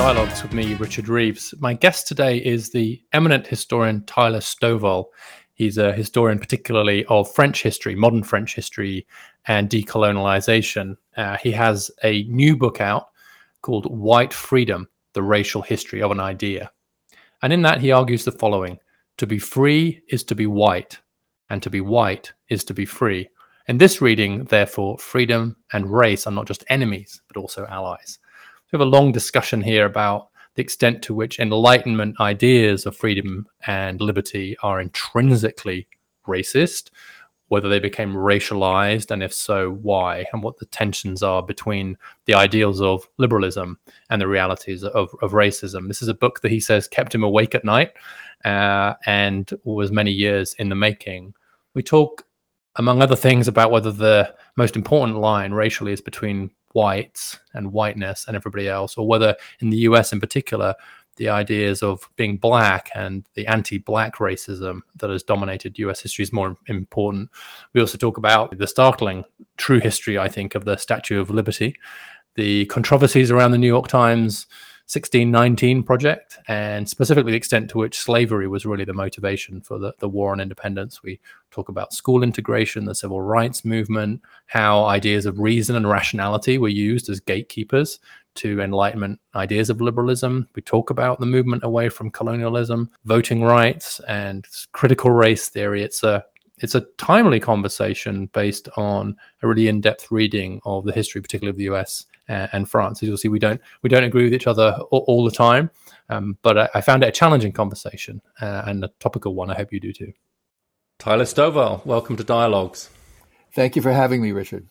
Dialogues with me, Richard Reeves. My guest today is the eminent historian Tyler Stovall. He's a historian, particularly of French history, modern French history, and decolonialization. Uh, he has a new book out called White Freedom The Racial History of an Idea. And in that, he argues the following To be free is to be white, and to be white is to be free. In this reading, therefore, freedom and race are not just enemies, but also allies. We have a long discussion here about the extent to which Enlightenment ideas of freedom and liberty are intrinsically racist, whether they became racialized, and if so, why, and what the tensions are between the ideals of liberalism and the realities of, of racism. This is a book that he says kept him awake at night uh, and was many years in the making. We talk, among other things, about whether the most important line racially is between whites and whiteness and everybody else, or whether in the US in particular, the ideas of being black and the anti-black racism that has dominated US history is more important. We also talk about the startling true history, I think, of the Statue of Liberty, the controversies around the New York Times 1619 project, and specifically the extent to which slavery was really the motivation for the, the war on independence. We talk about school integration, the civil rights movement, how ideas of reason and rationality were used as gatekeepers to Enlightenment ideas of liberalism. We talk about the movement away from colonialism, voting rights, and critical race theory. It's a it's a timely conversation based on a really in-depth reading of the history, particularly of the US and France. As you'll see, we don't we don't agree with each other all, all the time, um, but I, I, found it a challenging conversation uh, and a topical one. I hope you do too. Tyler Stovall, welcome to Dialogues. Thank you for having me, Richard.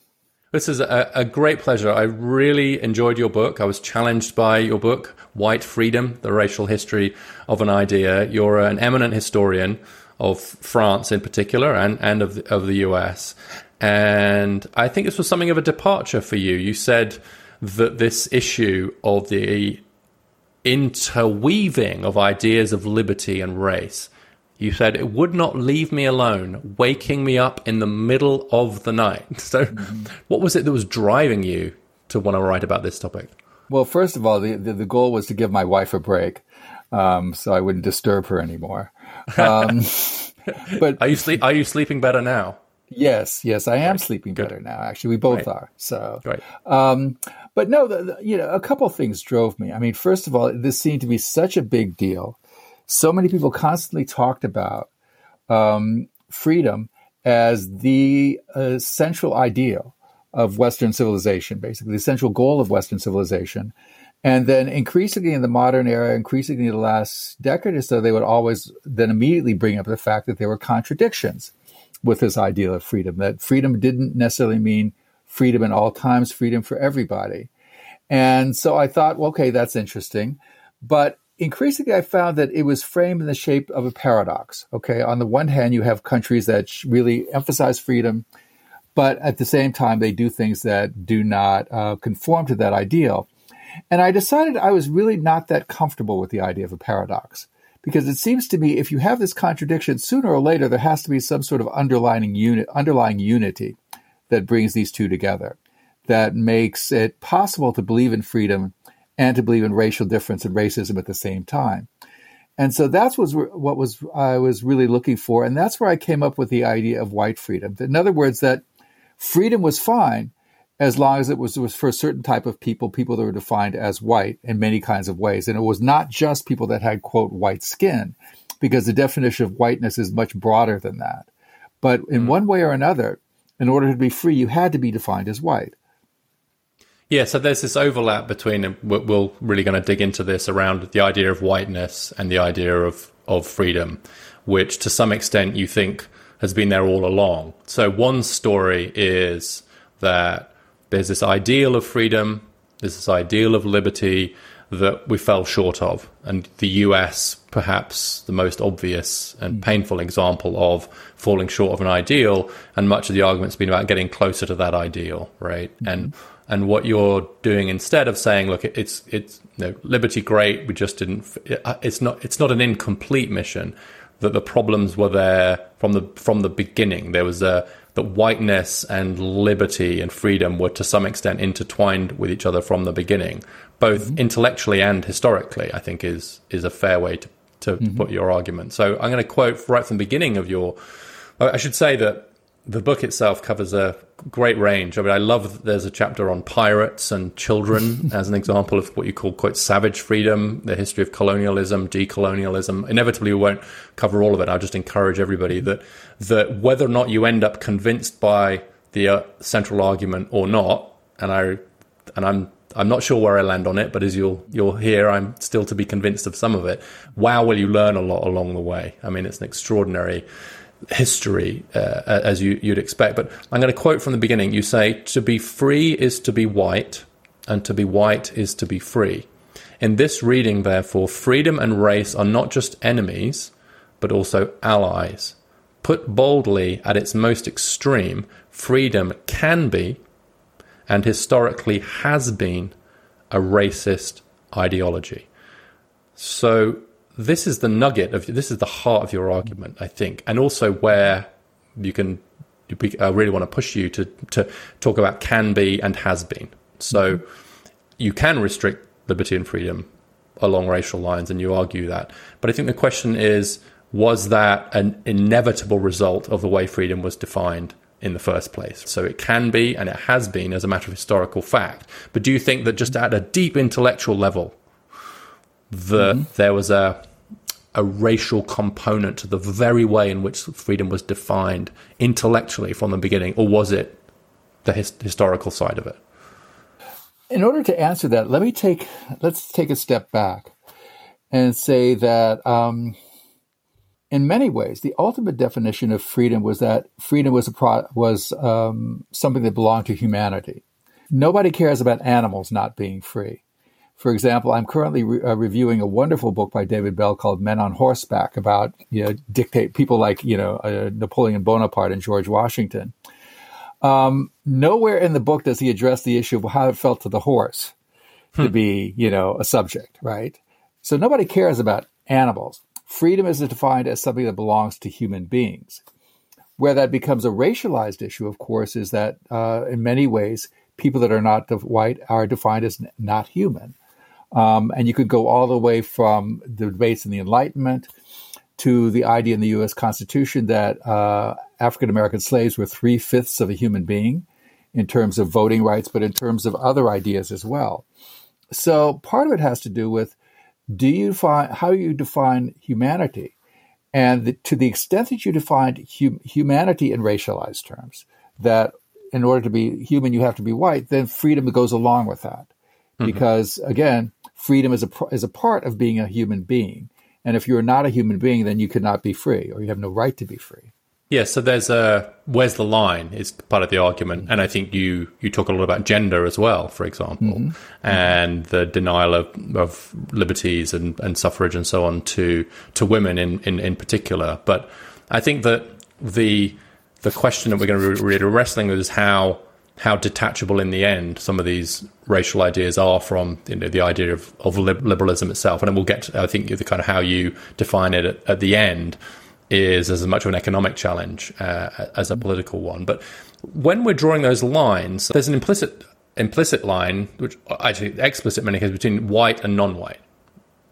This is a, a, great pleasure. I really enjoyed your book. I was challenged by your book, White Freedom The Racial History of an Idea. You're an eminent historian of France in particular and, and of, the, of the US. And I think this was something of a departure for you. You said that this issue of the interweaving of ideas of liberty and race, you said it would not leave me alone, waking me up in the middle of the night. So, mm-hmm. what was it that was driving you to want to write about this topic? Well, first of all, the, the, the goal was to give my wife a break um, so I wouldn't disturb her anymore. Um, but are you sleep? Are you sleeping better now? Yes, yes, I am sleeping Good. better now. Actually, we both right. are. So, right. Um, but no, the, the, you know, a couple of things drove me. I mean, first of all, this seemed to be such a big deal. So many people constantly talked about um, freedom as the uh, central ideal of Western civilization, basically the central goal of Western civilization. And then increasingly in the modern era, increasingly in the last decade or so, they would always then immediately bring up the fact that there were contradictions with this ideal of freedom, that freedom didn't necessarily mean freedom in all times, freedom for everybody. And so I thought, well, okay, that's interesting. But increasingly, I found that it was framed in the shape of a paradox. Okay. On the one hand, you have countries that really emphasize freedom, but at the same time, they do things that do not uh, conform to that ideal. And I decided I was really not that comfortable with the idea of a paradox because it seems to me if you have this contradiction, sooner or later there has to be some sort of underlying unit, underlying unity that brings these two together, that makes it possible to believe in freedom and to believe in racial difference and racism at the same time. And so that's was what was I was really looking for, and that's where I came up with the idea of white freedom. In other words, that freedom was fine, as long as it was, was for a certain type of people, people that were defined as white in many kinds of ways. And it was not just people that had, quote, white skin, because the definition of whiteness is much broader than that. But in mm. one way or another, in order to be free, you had to be defined as white. Yeah, so there's this overlap between, we're really going to dig into this around the idea of whiteness and the idea of, of freedom, which to some extent you think has been there all along. So one story is that there's this ideal of freedom, there's this ideal of liberty that we fell short of. And the US, perhaps the most obvious and mm. painful example of falling short of an ideal. And much of the argument's been about getting closer to that ideal, right? Mm-hmm. And and what you're doing instead of saying, look, it's it's you know, liberty great, we just didn't. It's not it's not an incomplete mission. that the problems were there from the from the beginning. There was a that whiteness and liberty and freedom were to some extent intertwined with each other from the beginning, both mm-hmm. intellectually and historically. I think is is a fair way to to mm-hmm. put your argument. So I'm going to quote right from the beginning of your. I should say that the book itself covers a great range. I mean, I love that there's a chapter on pirates and children as an example of what you call quite savage freedom, the history of colonialism, decolonialism. Inevitably, we won't cover all of it. I'll just encourage everybody that that whether or not you end up convinced by the uh, central argument or not, and I and I'm I'm not sure where I land on it, but as you'll you'll hear, I'm still to be convinced of some of it. Wow, will you learn a lot along the way? I mean, it's an extraordinary history uh, as you, you'd expect. But I'm going to quote from the beginning. You say, To be free is to be white, and to be white is to be free. In this reading, therefore, freedom and race are not just enemies, but also allies. Put boldly at its most extreme, freedom can be, and historically has been, a racist ideology. So this is the nugget of this is the heart of your argument, I think, and also where you can. I really want to push you to to talk about can be and has been. So mm-hmm. you can restrict liberty and freedom along racial lines, and you argue that. But I think the question is, was that an inevitable result of the way freedom was defined in the first place. So it can be, and it has been as a matter of historical fact. But do you think that just at a deep intellectual level, that mm-hmm. there was a a racial component to the very way in which freedom was defined intellectually from the beginning, or was it the his- historical side of it? In order to answer that, let me take let's take a step back and say that um, in many ways, the ultimate definition of freedom was that freedom was a pro- was um, something that belonged to humanity. Nobody cares about animals not being free. For example, I'm currently re- uh, reviewing a wonderful book by David Bell called Men on Horseback about you know dictate people like you know uh, Napoleon Bonaparte and George Washington. Um, nowhere in the book does he address the issue of how it felt to the horse hmm. to be you know a subject, right? So nobody cares about animals. Freedom is defined as something that belongs to human beings. Where that becomes a racialized issue, of course, is that uh, in many ways people that are not white are defined as not human. Um, and you could go all the way from the debates in the Enlightenment to the idea in the U.S. Constitution that uh, African American slaves were three fifths of a human being in terms of voting rights, but in terms of other ideas as well. So part of it has to do with do you find how you define humanity, and the, to the extent that you define hum, humanity in racialized terms, that in order to be human you have to be white, then freedom goes along with that, mm-hmm. because again freedom is a is a part of being a human being. And if you're not a human being, then you could not be free, or you have no right to be free. Yeah, so there's a where's the line is part of the argument, and I think you you talk a lot about gender as well, for example, mm-hmm. and the denial of, of liberties and, and suffrage and so on to to women in, in, in particular. But I think that the the question that we're going to be really wrestling with is how how detachable in the end some of these racial ideas are from you know, the idea of, of liberalism itself. And we'll get to, I think, the kind of how you define it at, at the end is as much of an economic challenge uh, as a political one. But when we're drawing those lines, there's an implicit implicit line, which actually explicit in many cases, between white and non-white.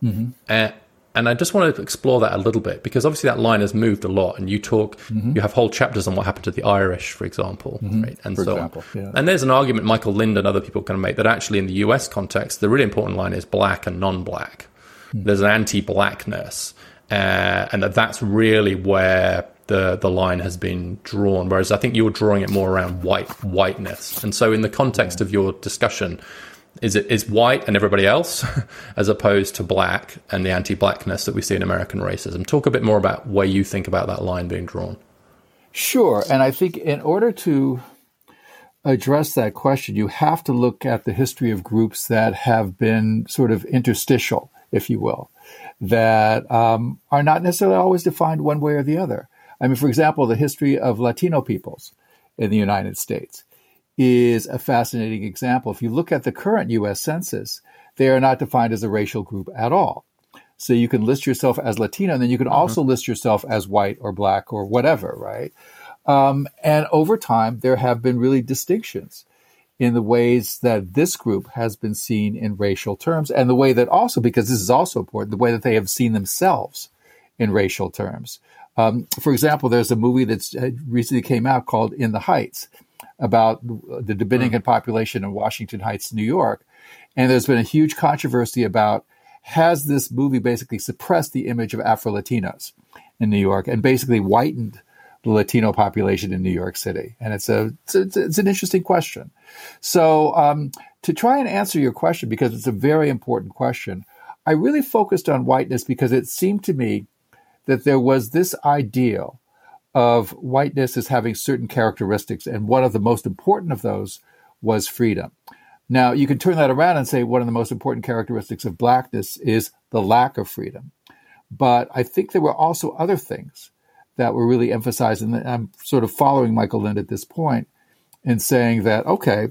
Mm-hmm. Uh, and I just want to explore that a little bit because obviously that line has moved a lot. And you talk, mm-hmm. you have whole chapters on what happened to the Irish, for example, mm-hmm. right? And for so example, yeah. And there's an argument Michael Lind and other people can make that actually in the US context, the really important line is black and non-black. Mm-hmm. There's an anti-blackness, uh, and that that's really where the the line has been drawn. Whereas I think you're drawing it more around white whiteness. And so in the context yeah. of your discussion is it is white and everybody else as opposed to black and the anti-blackness that we see in American racism. Talk a bit more about where you think about that line being drawn. Sure, and I think in order to address that question, you have to look at the history of groups that have been sort of interstitial, if you will, that um, are not necessarily always defined one way or the other. I mean, for example, the history of Latino peoples in the United States is a fascinating example. If you look at the current US Census, they are not defined as a racial group at all. So you can list yourself as Latino, and then you can mm-hmm. also list yourself as white or black or whatever, right? Um, and over time, there have been really distinctions in the ways that this group has been seen in racial terms, and the way that also, because this is also important, the way that they have seen themselves in racial terms. Um, for example, there's a movie that uh, recently came out called In the Heights about the Dominican mm. population in Washington Heights, New York. And there's been a huge controversy about has this movie basically suppressed the image of Afro Latinos in New York and basically whitened the Latino population in New York City? And it's a it's, a, it's an interesting question. So um, to try and answer your question, because it's a very important question, I really focused on whiteness because it seemed to me that there was this ideal of whiteness as having certain characteristics, and one of the most important of those was freedom. Now, you can turn that around and say one of the most important characteristics of blackness is the lack of freedom. But I think there were also other things that were really emphasized, and I'm sort of following Michael Lind at this point in saying that, okay,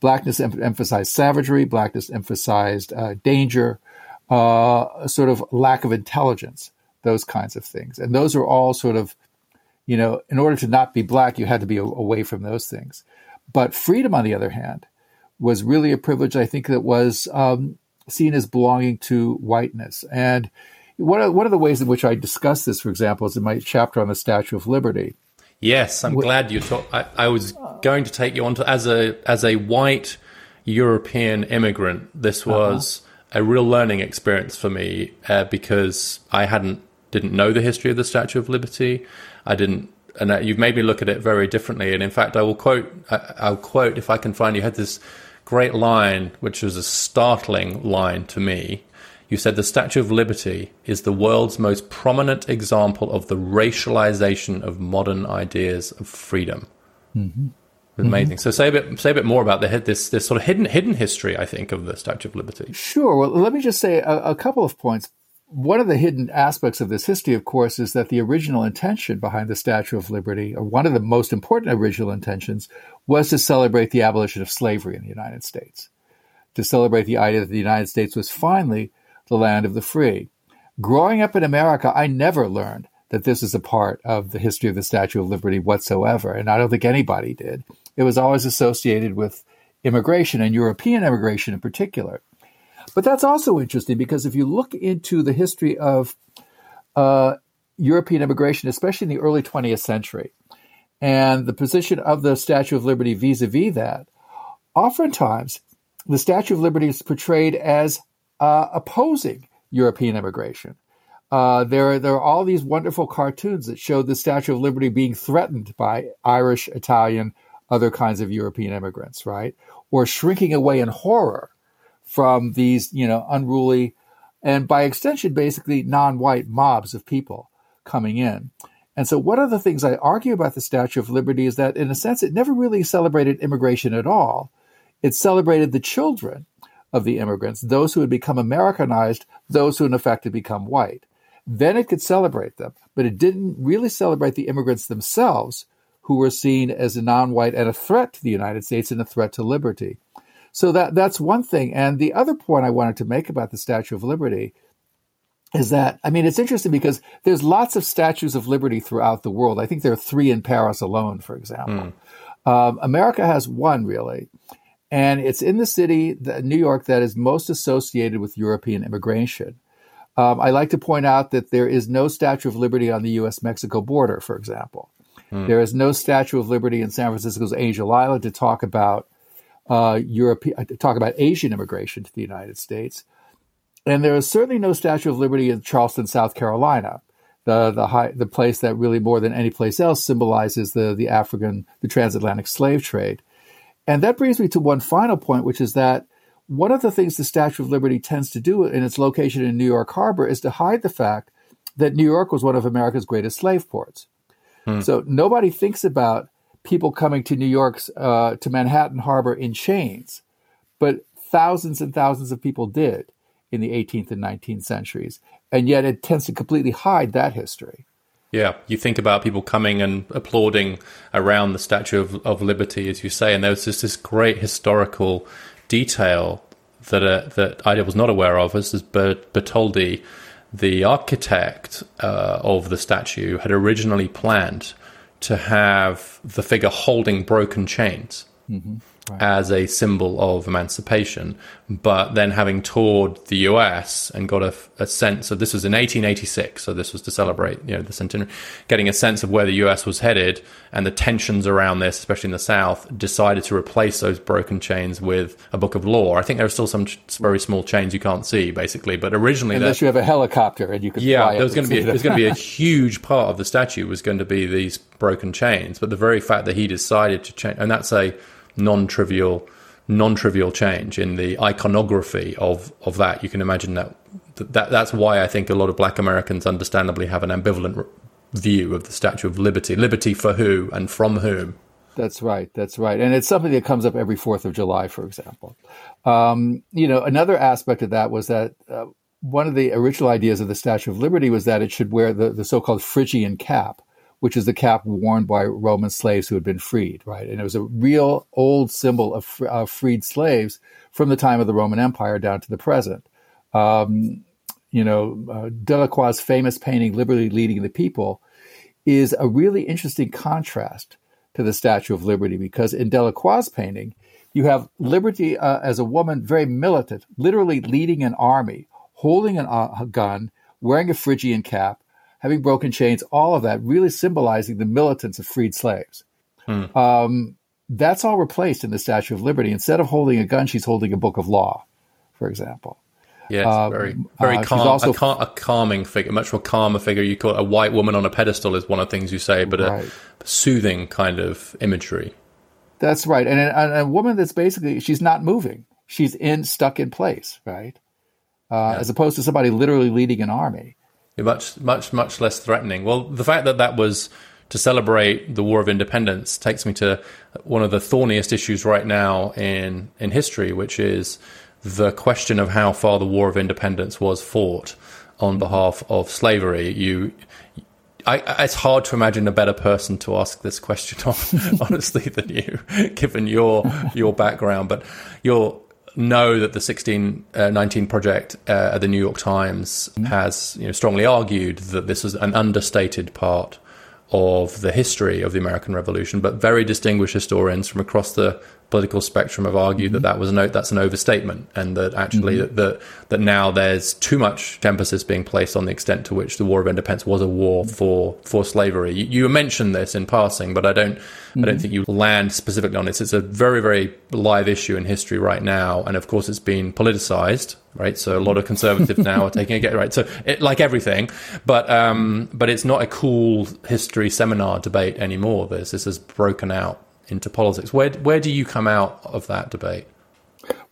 blackness em- emphasized savagery, blackness emphasized uh, danger, uh, sort of lack of intelligence, those kinds of things. And those are all sort of you know, in order to not be black, you had to be away from those things. But freedom, on the other hand, was really a privilege I think that was um, seen as belonging to whiteness. And one of, one of the ways in which I discuss this, for example, is in my chapter on the Statue of Liberty. Yes, I'm glad you talked. I, I, was going to take you on to as a as a white European immigrant. This uh-huh. was uh-huh. a real learning experience for me uh, because I hadn't didn't know the history of the Statue of Liberty. I didn't, and you've made me look at it very differently. And in fact, I will quote, I'll quote if I can find. You had this great line, which was a startling line to me. You said the Statue of Liberty is the world's most prominent example of the racialization of modern ideas of freedom. Mm-hmm. Amazing. Mm-hmm. So say a bit, say a bit more about the this this sort of hidden hidden history. I think of the Statue of Liberty. Sure. Well, let me just say a, a couple of points one of the hidden aspects of this history, of course, is that the original intention behind the Statue of Liberty, or one of the most important original intentions, was to celebrate the abolition of slavery in the United States, to celebrate the idea that the United States was finally the land of the free. Growing up in America, I never learned that this is a part of the history of the Statue of Liberty whatsoever, and I don't think anybody did. It was always associated with immigration and European immigration in particular. But that's also interesting because if you look into the history of uh, European immigration, especially in the early 20th century, and the position of the Statue of Liberty vis a vis that, oftentimes the Statue of Liberty is portrayed as uh, opposing European immigration. Uh, there, there are all these wonderful cartoons that show the Statue of Liberty being threatened by Irish, Italian, other kinds of European immigrants, right? Or shrinking away in horror from these, you know, unruly and by extension, basically non-white mobs of people coming in. And so one of the things I argue about the Statue of Liberty is that in a sense, it never really celebrated immigration at all. It celebrated the children of the immigrants, those who had become Americanized, those who in effect had become white. Then it could celebrate them, but it didn't really celebrate the immigrants themselves, who were seen as a non-white and a threat to the United States and a threat to liberty. So that that's one thing. And the other point I wanted to make about the Statue of Liberty is that I mean it's interesting because there's lots of statues of liberty throughout the world. I think there are three in Paris alone, for example. Mm. Um, America has one really, and it's in the city, the, New York, that is most associated with European immigration. Um, I like to point out that there is no Statue of Liberty on the U.S. Mexico border, for example. Mm. There is no Statue of Liberty in San Francisco's Angel Island to talk about uh, European, uh, talk about Asian immigration to the United States. And there is certainly no Statue of Liberty in Charleston, South Carolina, the the high, the place that really more than any place else symbolizes the the African the transatlantic slave trade. And that brings me to one final point, which is that one of the things the Statue of Liberty tends to do in its location in New York Harbor is to hide the fact that New York was one of America's greatest slave ports. Hmm. So nobody thinks about people coming to New York's uh, to Manhattan Harbor in chains, but thousands and thousands of people did in the 18th and 19th centuries, and yet it tends to completely hide that history. Yeah, you think about people coming and applauding around the Statue of, of Liberty, as you say, and there was just this great historical detail that uh, that I was not aware of, as Bartholdi the architect uh, of the statue had originally planned to have the figure holding broken chains. Mm-hmm right. as a symbol of emancipation. But then having toured the US and got a, a, sense of this was in 1886, so this was to celebrate you know the centenary, getting a sense of where the US was headed and the tensions around this, especially in the South, decided to replace those broken chains with a book of law. I think there are still some ch- very small chains you can't see, basically, but originally, unless you have a helicopter and you could, yeah, there was going to be there's going to be a huge part of the statue was going to be these broken chains, but the very fact that he decided to change, and that's a non-trivial non-trivial change in the iconography of of that. You can imagine that, that that's why I think a lot of Black Americans understandably have an ambivalent view of the Statue of Liberty. Liberty for who and from whom? That's right. That's right. And it's something that comes up every Fourth of July, for example. Um, you know, another aspect of that was that. Uh, one of the original ideas of the Statue of Liberty was that it should wear the, the so-called Phrygian cap, which is the cap worn by Roman slaves who had been freed, right? And it was a real old symbol of freed slaves from the time of the Roman Empire down to the present. Um, you know, uh, Delacroix's famous painting, Liberty Leading the People, is a really interesting contrast to the Statue of Liberty because in Delacroix's painting, you have Liberty uh, as a woman, very militant, literally leading an army, holding an, uh, a gun, wearing a Phrygian cap, having broken chains, all of that really symbolizing the militants of freed slaves. Hmm. Um, that's all replaced in the Statue of Liberty. Instead of holding a gun, she's holding a book of law, for example. Yes, um, very, very uh, calm, also, a, cal- a, calming figure, much more calmer figure. You call it a white woman on a pedestal is one of the things you say, but right. a soothing kind of imagery. That's right, and a, and a, woman that's basically she's not moving; she's in stuck in place, right? Uh, yeah. As opposed to somebody literally leading an army much much much less threatening. Well, the fact that that was to celebrate the War of Independence takes me to one of the thorniest issues right now in in history, which is the question of how far the War of Independence was fought on behalf of slavery. You I, it's hard to imagine a better person to ask this question on, honestly, than you, given your your background. But you're know that the 1619 uh, project uh, at the New York Times has you know, strongly argued that this is an understated part of the history of the American Revolution, but very distinguished historians from across the political spectrum have argued mm-hmm. that that was an that's an overstatement, and that actually mm-hmm. that, that now there's too much emphasis being placed on the extent to which the War of Independence was a war mm-hmm. for for slavery. You, you mentioned this in passing, but I don't mm-hmm. I don't mm-hmm. think you land specifically on this. It's a very very live issue in history right now, and of course it's been politicized. Right, so a lot of conservatives now are taking it right. So, it, like everything, but um, but it's not a cool history seminar debate anymore. This this has broken out into politics. Where where do you come out of that debate?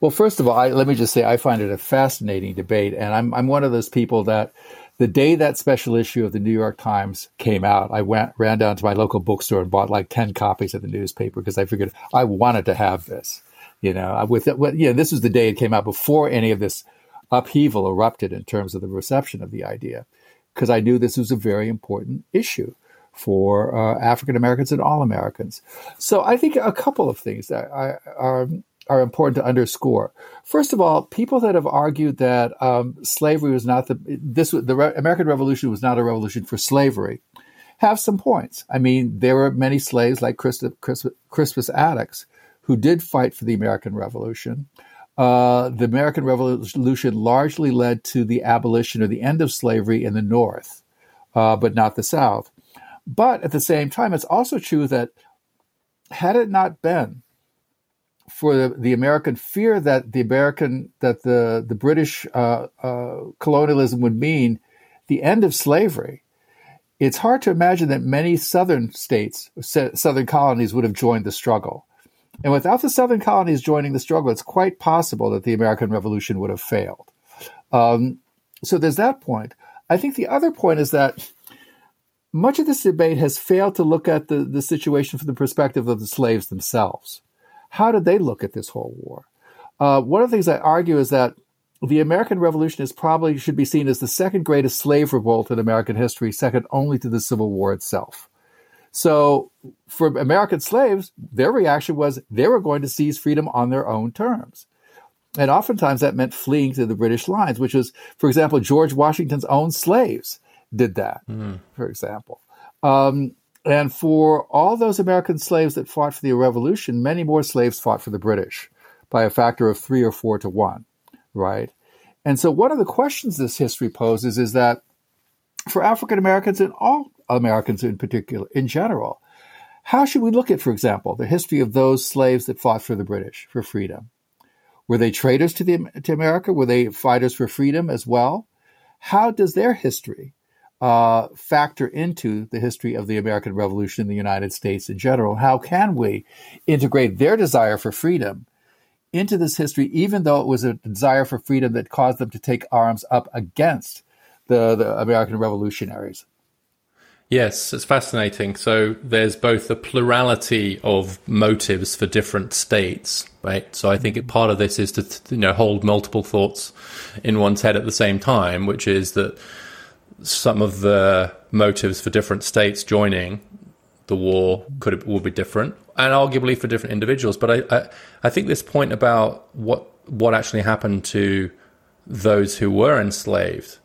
Well, first of all, I, let me just say I find it a fascinating debate, and I'm I'm one of those people that the day that special issue of the New York Times came out, I went ran down to my local bookstore and bought like ten copies of the newspaper because I figured I wanted to have this. You know, with it, you know, this was the day it came out before any of this upheaval erupted in terms of the reception of the idea, because I knew this was a very important issue for uh, African Americans and all Americans. So I think a couple of things that are, are, are important to underscore. First of all, people that have argued that um, slavery was not the this the Re- American Revolution was not a revolution for slavery have some points. I mean, there were many slaves like Crispus, Crispus Attucks who did fight for the American Revolution. Uh, the American Revolution largely led to the abolition or the end of slavery in the North, uh, but not the South. But at the same time, it's also true that had it not been for the, the American fear that the American that the the British uh, uh, colonialism would mean the end of slavery, it's hard to imagine that many southern states, southern colonies, would have joined the struggle. And without the southern colonies joining the struggle, it's quite possible that the American Revolution would have failed. Um, so there's that point. I think the other point is that much of this debate has failed to look at the, the situation from the perspective of the slaves themselves. How did they look at this whole war? Uh, one of the things I argue is that the American Revolution is probably should be seen as the second greatest slave revolt in American history, second only to the Civil War itself. So, for American slaves, their reaction was they were going to seize freedom on their own terms. And oftentimes that meant fleeing to the British lines, which was, for example, George Washington's own slaves did that, mm. for example. Um, and for all those American slaves that fought for the revolution, many more slaves fought for the British by a factor of three or four to one, right? And so one of the questions this history poses is that for African Americans and all Americans in particular, in general, how should we look at, for example, the history of those slaves that fought for the British for freedom? Were they traitors to, the, to America? Were they fighters for freedom as well? How does their history uh, factor into the history of the American Revolution in the United States in general? How can we integrate their desire for freedom into this history, even though it was a desire for freedom that caused them to take arms up against the, the American revolutionaries? Yes, it's fascinating. So there's both a plurality of motives for different states, right? So I think it, part of this is to you know hold multiple thoughts in one's head at the same time, which is that some of the motives for different states joining the war could will be different, and arguably for different individuals. But I, I, I think this point about what what actually happened to those who were enslaved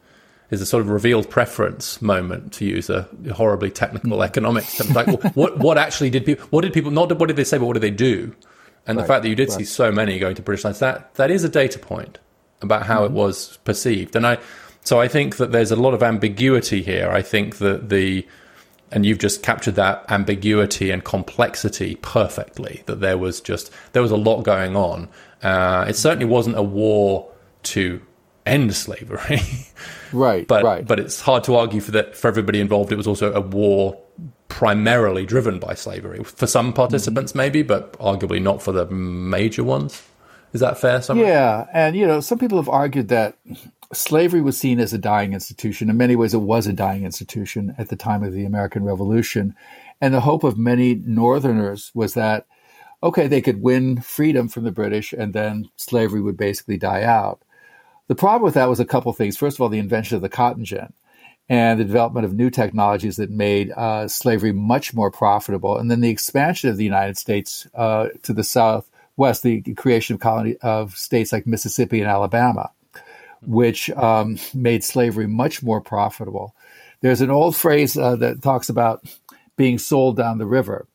is a sort of revealed preference moment to use a horribly technical hmm. economics term. Like, what what actually did people? What did people? Not what did they say, but what did they do? And right, the fact that you did right. see so many going to British lines that that is a data point about how mm-hmm. it was perceived. And I so I think that there's a lot of ambiguity here. I think that the and you've just captured that ambiguity and complexity perfectly. That there was just there was a lot going on. Uh, it certainly wasn't a war to end slavery. right. But right. but it's hard to argue for that for everybody involved. It was also a war primarily driven by slavery for some participants, mm-hmm. maybe, but arguably not for the major ones. Is that fair? Yeah, and you know, some people have argued that slavery was seen as a dying institution. In many ways, it was a dying institution at the time of the American Revolution, and the hope of many Northerners was that okay, they could win freedom from the British, and then slavery would basically die out. The problem with that was a couple things. First of all, the invention of the cotton gin and the development of new technologies that made uh, slavery much more profitable, and then the expansion of the United States uh, to the southwest, the creation of colony of states like Mississippi and Alabama, which um, made slavery much more profitable. There's an old phrase uh, that talks about being sold down the river.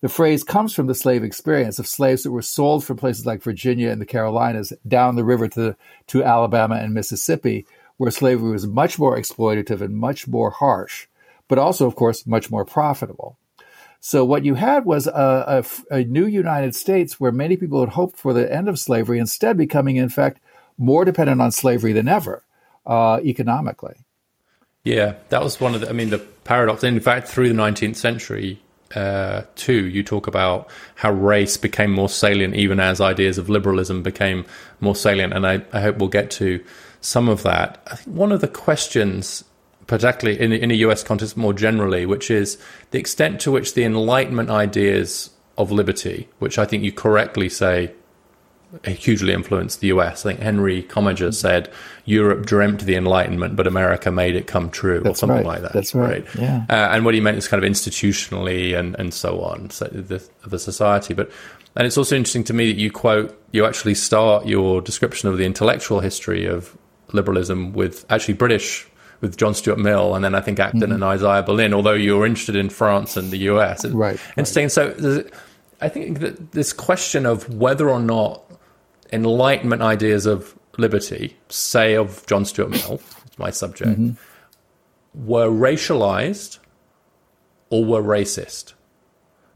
The phrase comes from the slave experience of slaves that were sold from places like Virginia and the Carolinas down the river to, to Alabama and Mississippi, where slavery was much more exploitative and much more harsh, but also, of course, much more profitable. So what you had was a, a, a, new United States where many people had hoped for the end of slavery, instead becoming, in fact, more dependent on slavery than ever uh, economically. Yeah, that was one of the. I mean, the paradox. In fact, through the 19th century, uh, too, you talk about how race became more salient even as ideas of liberalism became more salient. And I, I hope we'll get to some of that. I think one of the questions, particularly in, in a US context more generally, which is the extent to which the Enlightenment ideas of liberty, which I think you correctly say hugely influenced the US. I think Henry Commager said Europe dreamt the Enlightenment, but America made it come true, That's or something right. like that. That's right. right? Yeah. Uh, and what he meant is kind of institutionally and, and so on, so the, the society. But and it's also interesting to me that you quote, you actually start your description of the intellectual history of liberalism with actually British with John Stuart Mill and then I think Acton mm-hmm. and Isaiah Berlin, although you're interested in France and the US. Right. Interesting. Right. So I think that this question of whether or not Enlightenment ideas of liberty, say of John Stuart Mill, my subject, mm-hmm. were racialized or were racist.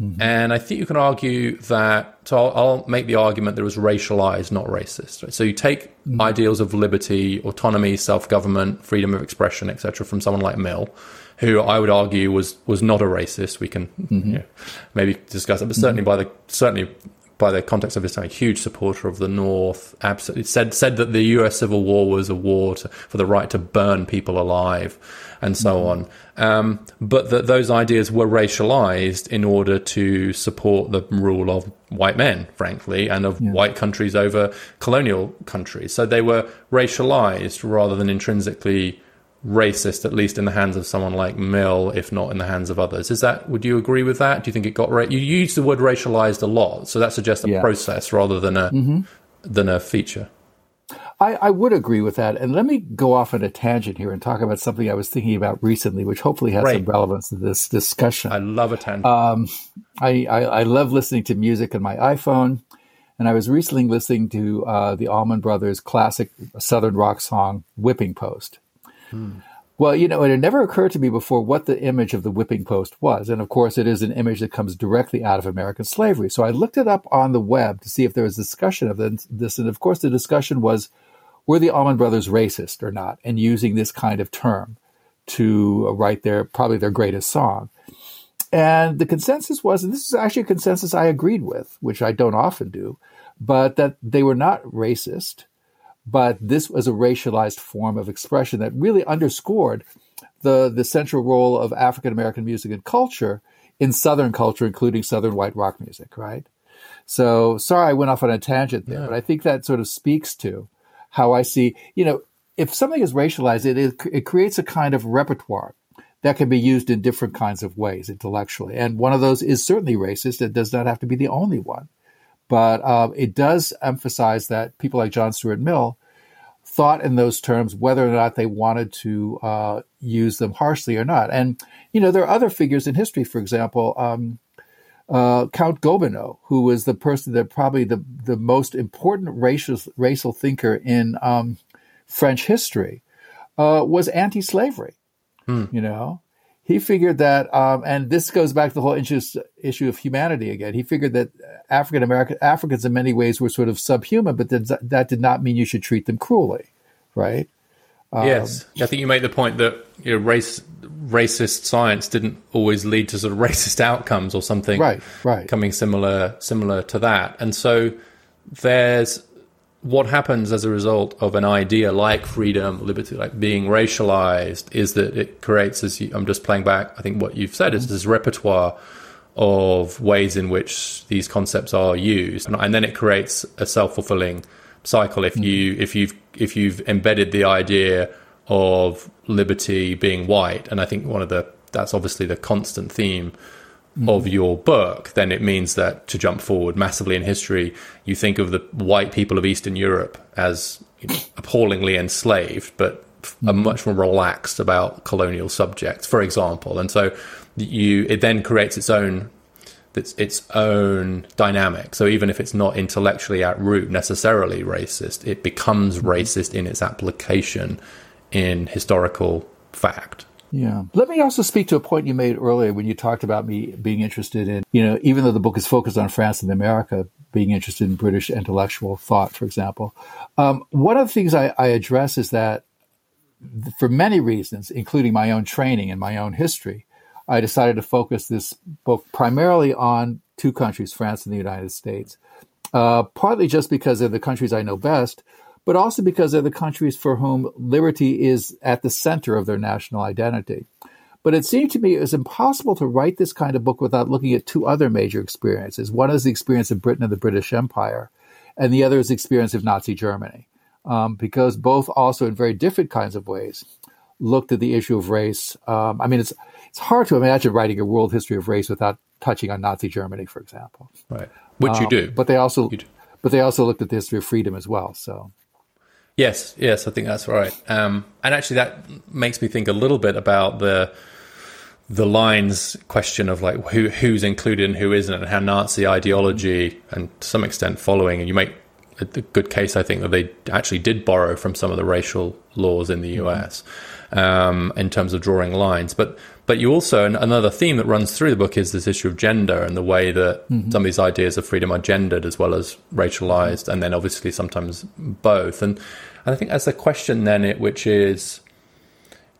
Mm-hmm. And I think you can argue that. So I'll, I'll, make the argument that it was racialized, not racist. Right? So you take mm-hmm. ideals of liberty, autonomy, self-government, freedom of expression, etc., from someone like Mill, who I would argue was was not a racist. We can mm-hmm. you know, maybe discuss it, but certainly mm-hmm. by the certainly by the context of his time, a huge supporter of the North. Absolutely said said that the U.S. Civil War was a war to, for the right to burn people alive, and so mm-hmm. on. Um, but that those ideas were racialized in order to support the rule of white men, frankly, and of yeah. white countries over colonial countries. So they were racialized rather than intrinsically racist, at least in the hands of someone like Mill, if not in the hands of others. Is that? Would you agree with that? Do you think it got right? You use the word racialized a lot, so that suggests a yeah. process rather than a. Mm-hmm. than a feature. I, I, would agree with that. And let me go off on a tangent here and talk about something I was thinking about recently, which hopefully has some relevance to this discussion. I love a tangent. Um, I, I, I, love listening to music on my iPhone. And I was recently listening to uh, the Allman Brothers classic Southern rock song, Whipping Post. Hmm. Well, you know, it had never occurred to me before what the image of the whipping post was. And of course, it is an image that comes directly out of American slavery. So I looked it up on the web to see if there was discussion of this. And of course, the discussion was were the Allman Brothers racist or not, and using this kind of term to write their probably their greatest song. And the consensus was, and this is actually a consensus I agreed with, which I don't often do, but that they were not racist but this was a racialized form of expression that really underscored the, the central role of African American music and culture in Southern culture, including Southern white rock music, right? So sorry I went off on a tangent there, yeah. but I think that sort of speaks to how I see, you know, if something is racialized, it, it, it creates a kind of repertoire that can be used in different kinds of ways intellectually. And one of those is certainly racist. It does not have to be the only one. But um, it does emphasize that people like John Stuart Mill thought in those terms, whether or not they wanted to uh, use them harshly or not. And, you know, there are other figures in history, for example, um, uh, Count Gobineau, who was the person that probably the, the most important racial, racial thinker in um, French history, uh, was anti slavery. Hmm. You know, he figured that, um, and this goes back to the whole issue, issue of humanity again. He figured that African American Africans, in many ways, were sort of subhuman, but that, that did not mean you should treat them cruelly, right? Um, yes, I think you make the point that you know, race racist science didn't always lead to sort of racist outcomes or something, right? Right. Coming similar similar to that, and so there's what happens as a result of an idea like freedom, liberty, like being racialized, is that it creates, as you, I'm just playing back, I think what you've said is mm-hmm. this repertoire of ways in which these concepts are used, and, and then it creates a self fulfilling cycle. If mm-hmm. you if you've if you've embedded the idea of liberty being white, and I think one of the that's obviously the constant theme mm. of your book, then it means that to jump forward massively in history, you think of the white people of Eastern Europe as you know, appallingly enslaved, but mm. are much more relaxed about colonial subjects, for example. And so you it then creates its own its its own dynamic. So even if it's not intellectually at root necessarily racist, it becomes mm. racist in its application in historical fact. Yeah. Let me also speak to a point you made earlier when you talked about me being interested in, you know, even though the book is focused on France and America, being interested in British intellectual thought, for example. Um, one of the things I, I address is that for many reasons, including my own training and my own history, I decided to focus this book primarily on two countries, France and the United States. Uh, partly just because they're the countries I know best, but also because they're the countries for whom liberty is at the center of their national identity. But it seemed to me it was impossible to write this kind of book without looking at two other major experiences. One is the experience of Britain and the British Empire, and the other is the experience of Nazi Germany, um, because both also in very different kinds of ways looked at the issue of race. Um, I mean, it's it's hard to imagine writing a world history of race without touching on Nazi Germany, for example. Right, which um, you do. But they also, but they also looked at the history of freedom as well. So Yes, yes, I think that's right. Um, and actually, that makes me think a little bit about the the lines question of like who who's included and who isn't, and how Nazi ideology and to some extent following. And you make a, good case, I think, that they actually did borrow from some of the racial laws in the U.S. Um, in terms of drawing lines, but but you also another theme that runs through the book is this issue of gender and the way that mm-hmm. some of these ideas of freedom are gendered as well as racialized, and then obviously sometimes both. And, and I think that's a question then, it, which is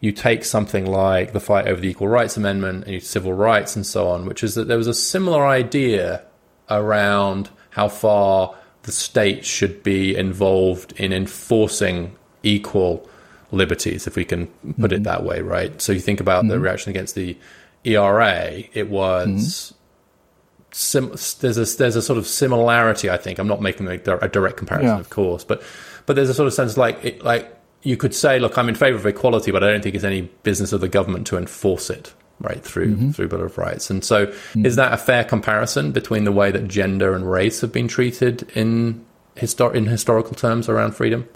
you take something like the fight over the Equal Rights Amendment and civil rights and so on, which is that there was a similar idea around how far the state should be involved in enforcing equal liberties, if we can put mm-hmm. it that way, right? So you think about mm-hmm. the reaction against the ERA, it was. Mm-hmm. Sim- there's a there's a sort of similarity. I think I'm not making a, a direct comparison, yeah. of course, but but there's a sort of sense like it, like you could say, look, I'm in favor of equality, but I don't think it's any business of the government to enforce it right through mm-hmm. through Bill of Rights. And so, mm-hmm. is that a fair comparison between the way that gender and race have been treated in histor- in historical terms around freedom?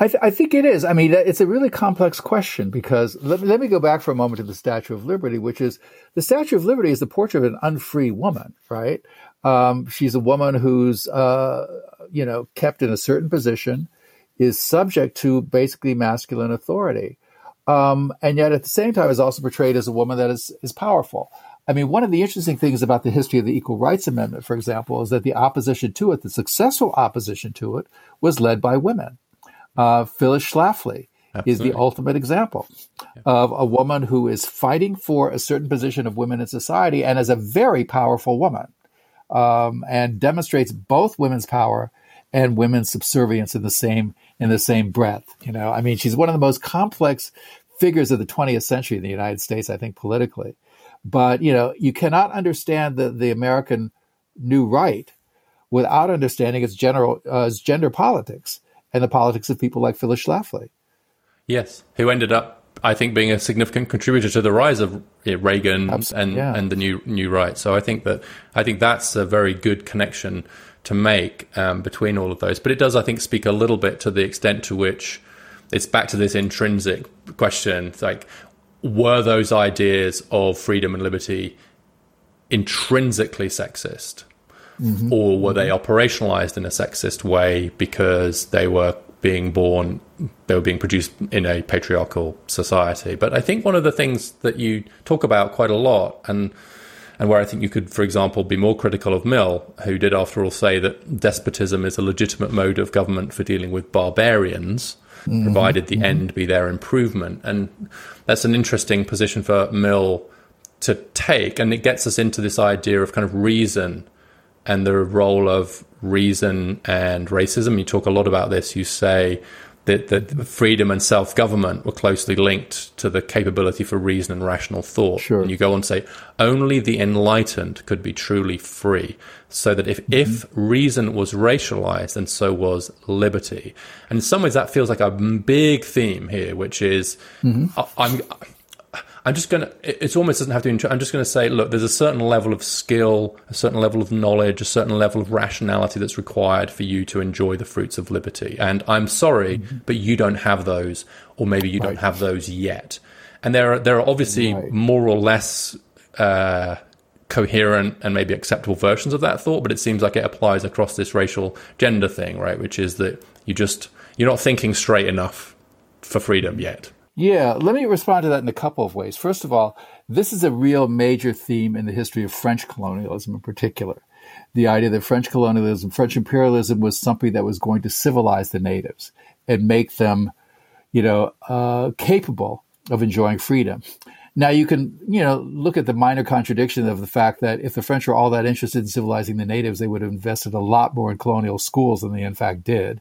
I, th- I, think it is. I mean, it's a really complex question because let me, let me go back for a moment to the Statue of Liberty, which is the Statue of Liberty is the portrait of an unfree woman, right? Um, she's a woman who's, uh, you know, kept in a certain position, is subject to basically masculine authority, um, and yet at the same time is also portrayed as a woman that is is powerful. I mean, one of the interesting things about the history of the Equal Rights Amendment, for example, is that the opposition to it, the successful opposition to it, was led by women uh, Phyllis Schlafly Absolutely. is the ultimate example yeah. of a woman who is fighting for a certain position of women in society and is a very powerful woman um, and demonstrates both women's power and women's subservience in the same in the same breath. You know, I mean, she's one of the most complex figures of the 20th century in the United States, I think, politically. But you know, you cannot understand the the American new right without understanding its general uh, its gender politics and the politics of people like Phyllis Schlafly. Yes, who ended up, I think, being a significant contributor to the rise of Reagan and yeah. and the new new right. So I think that I think that's a very good connection to make um, between all of those. But it does, I think, speak a little bit to the extent to which it's back to this intrinsic question: like, were those ideas of freedom and liberty intrinsically sexist? Mm-hmm. or were they operationalized in a sexist way because they were being born, they were being produced in a patriarchal society? But I think one of the things that you talk about quite a lot, and and where I think you could, for example, be more critical of Mill, who did, after all, say that despotism is a legitimate mode of government for dealing with barbarians. Mm-hmm. provided the mm-hmm. end be their improvement. And that's an interesting position for Mill to take. And it gets us into this idea of kind of reason and the role of reason and racism. You talk a lot about this. You say that, that freedom and self government were closely linked to the capability for reason and rational thought. Sure. And you go on to say only the enlightened could be truly free. So that if, mm-hmm. if reason was racialized, then so was liberty. And in some ways, that feels like a big theme here, which is mm-hmm. I, I'm I'm just going to, it almost doesn't have to be, I'm just going to say, look, there's a certain level of skill, a certain level of knowledge, a certain level of rationality that's required for you to enjoy the fruits of liberty. And I'm sorry, mm-hmm. but you don't have those, or maybe you right. don't have those yet. And there are, there are obviously right. more or less, uh, coherent and maybe acceptable versions of that thought, but it seems like it applies across this racial gender thing, right? Which is that you just, you're not thinking straight enough for freedom yet. Yeah, let me respond to that in a couple of ways. First of all, this is a real major theme in the history of French colonialism in particular. The idea that French colonialism, French imperialism was something that was going to civilize the natives and make them, you know, uh, capable of enjoying freedom. Now you can, you know, look at the minor contradiction of the fact that if the French were all that interested in civilizing the natives, they would have invested a lot more in colonial schools than they in fact did.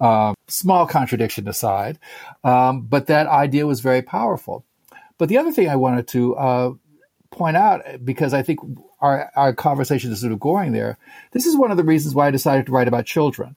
Um, small contradiction aside, um, but that idea was very powerful. But the other thing I wanted to uh, point out, because I think our, our conversation is sort of going there, this is one of the reasons why I decided to write about children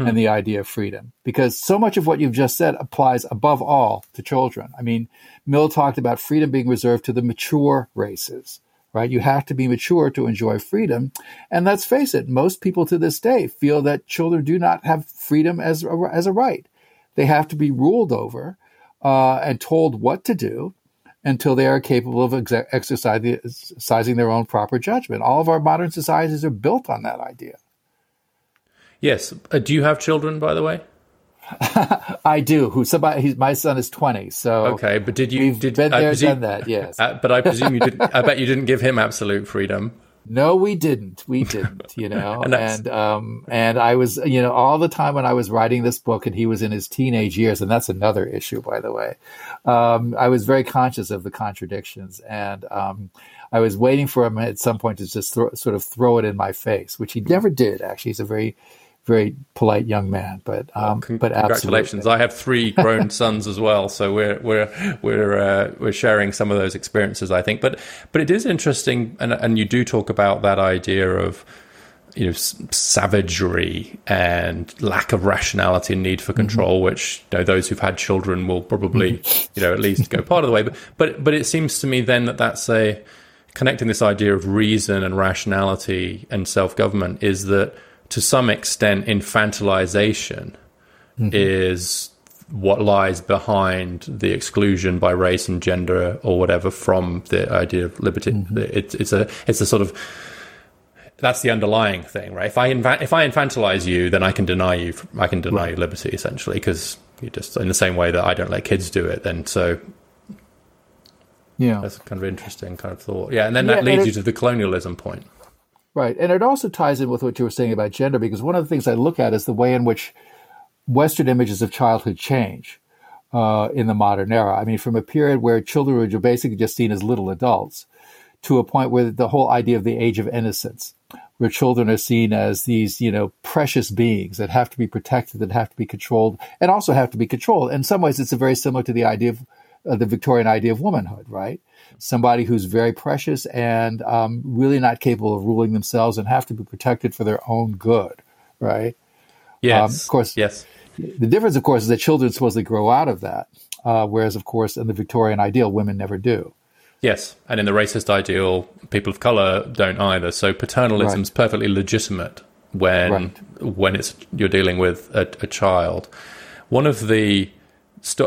hmm. and the idea of freedom, because so much of what you've just said applies above all to children. I mean, Mill talked about freedom being reserved to the mature races, right? You have to be mature to enjoy freedom. And let's face it, most people to this day feel that children do not have freedom as a, as a right. They have to be ruled over uh, and told what to do until they are capable of ex- exercising their own proper judgment. All of our modern societies are built on that idea. Yes. Uh, do you have children, by the way? I do. Who somebody? He's, my son is twenty. So okay, but did you? We've did, been there, presume, done that. Yes. Uh, but I presume you didn't. I bet you didn't give him absolute freedom. No, we didn't. We didn't. You know, and, and um, and I was, you know, all the time when I was writing this book, and he was in his teenage years, and that's another issue, by the way. Um, I was very conscious of the contradictions, and um, I was waiting for him at some point to just throw, sort of throw it in my face, which he never did. Actually, he's a very very polite young man. But um, con- but congratulations! Absolutely. I have three grown sons as well, so we're we're we're uh, we're sharing some of those experiences. I think, but but it is interesting, and and you do talk about that idea of you know savagery and lack of rationality and need for mm-hmm. control mm-hmm. which you know those who've had children will probably mm-hmm. you know at least go part of the way but but but it seems to me then that that's a connecting this idea of reason and rationality and self-government is that to some extent, infantilization mm-hmm. is what lies behind the exclusion by race and gender or whatever from the idea of liberty. Mm-hmm. It, it's a it's a sort of that's the underlying thing, right? If I infa- if I infantilize you, then I can deny you I can deny right. you liberty essentially because you just in the same way that I don't let kids do it. Then so yeah, that's kind of interesting kind of thought. Yeah, and then yeah, that leads you to the colonialism point. Right, and it also ties in with what you were saying about gender because one of the things I look at is the way in which Western images of childhood change uh, in the modern era. I mean, from a period where children were basically just seen as little adults to a point where the whole idea of the age of innocence, where children are seen as these, you know, precious beings that have to be protected, that have to be controlled, and also have to be controlled. In some ways, it's very similar to the idea of uh, the Victorian idea of womanhood, right? Somebody who's very precious and um, really not capable of ruling themselves and have to be protected for their own good, right? Yes. Um, of course. Yes. The difference, of course, is that children supposedly grow out of that, uh, whereas, of course, in the Victorian ideal, women never do. Yes, and in the racist ideal, people of color don't either. So paternalism is right. perfectly legitimate when right. when it's you're dealing with a, a child. One of the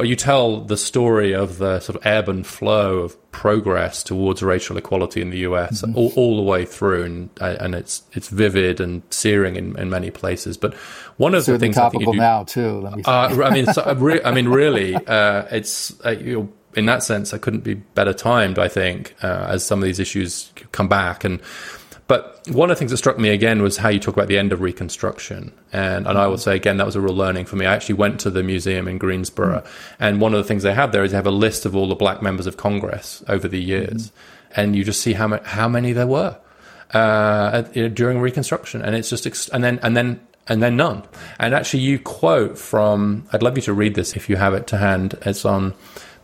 you tell the story of the sort of ebb and flow of progress towards racial equality in the US mm-hmm. all, all, the way through, and and it's it's vivid and searing in, in many places. But one of the things topical I think you do, now too. Let me. Uh, I mean, so, re- I mean, really, uh, it's uh, you know, in that sense, I couldn't be better timed. I think uh, as some of these issues come back and but one of the things that struck me again was how you talk about the end of Reconstruction. And, and I will say again, that was a real learning for me. I actually went to the museum in Greensboro. Mm. And one of the things they have there is they have a list of all the black members of Congress over the years. Mm. And you just see how, ma- how many there were uh, you know, during Reconstruction. And it's just, ex- and then, and then, and then none. And actually, you quote from, I'd love you to read this if you have it to hand. It's on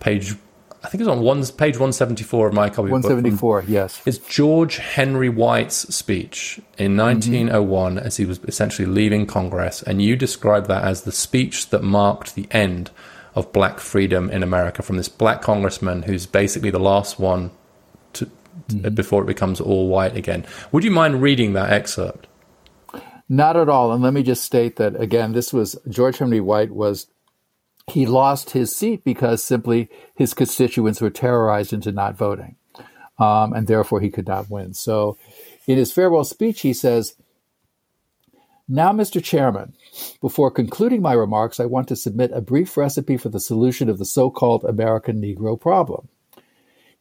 page I think it's on one page 174 of my copy. 174, yes. It's George Henry White's speech in 1901 mm-hmm. as he was essentially leaving Congress, and you describe that as the speech that marked the end of black freedom in America from this black congressman who's basically the last one to, mm-hmm. before it becomes all white again. Would you mind reading that excerpt? Not at all. And let me just state that again, this was George Henry White was he lost his seat because simply his constituents were terrorized into not voting, um, and therefore he could not win. So, in his farewell speech, he says, Now, Mr. Chairman, before concluding my remarks, I want to submit a brief recipe for the solution of the so called American Negro problem.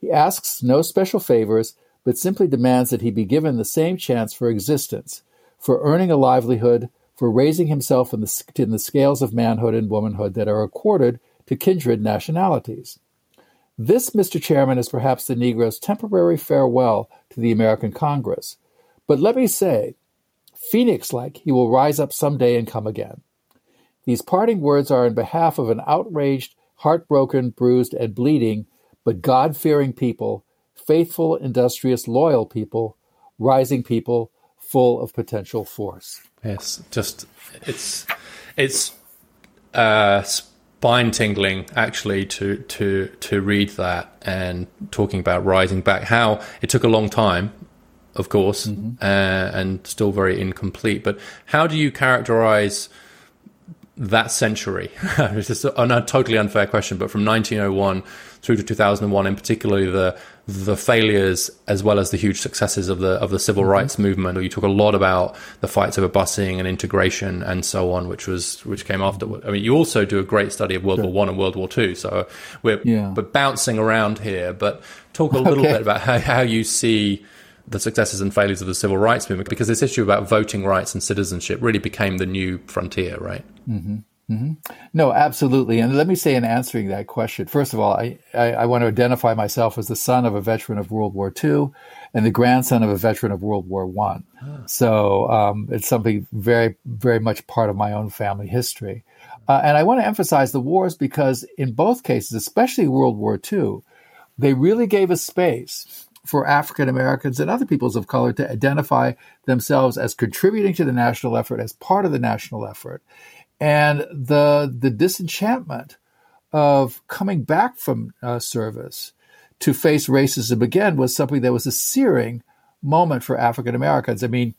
He asks no special favors, but simply demands that he be given the same chance for existence, for earning a livelihood, for raising himself in the, in the scales of manhood and womanhood that are accorded to kindred nationalities. This, Mr. Chairman, is perhaps the Negro's temporary farewell to the American Congress. But let me say, phoenix like, he will rise up some day and come again. These parting words are in behalf of an outraged, heartbroken, bruised, and bleeding, but God fearing people, faithful, industrious, loyal people, rising people, full of potential force. Yes, just it's it's uh, spine tingling actually to to to read that and talking about rising back. How it took a long time, of course, mm-hmm. uh, and still very incomplete. But how do you characterize? that century? it's a, a totally unfair question, but from 1901 through to 2001, and particularly the the failures as well as the huge successes of the of the civil mm-hmm. rights movement. Or you talk a lot about the fights over busing and integration and so on, which was which came after. I mean, you also do a great study of World sure. War One and World War Two. So we're yeah. we're bouncing around here, but talk a little okay. bit about how, how you see the successes and failures of the civil rights movement because this issue about voting rights and citizenship really became the new frontier, right? Mm-hmm. Mm-hmm. No, absolutely. And let me say in answering that question, first of all, I, I, I, want to identify myself as the son of a veteran of World War II and the grandson of a veteran of World War One. Ah. So um, it's something very, very much part of my own family history. Uh, and I want to emphasize the wars because in both cases, especially World War II, they really gave a space for African Americans and other peoples of color to identify themselves as contributing to the national effort, as part of the national effort. And the, the disenchantment of coming back from uh, service to face racism again was something that was a searing moment for African Americans. I mean,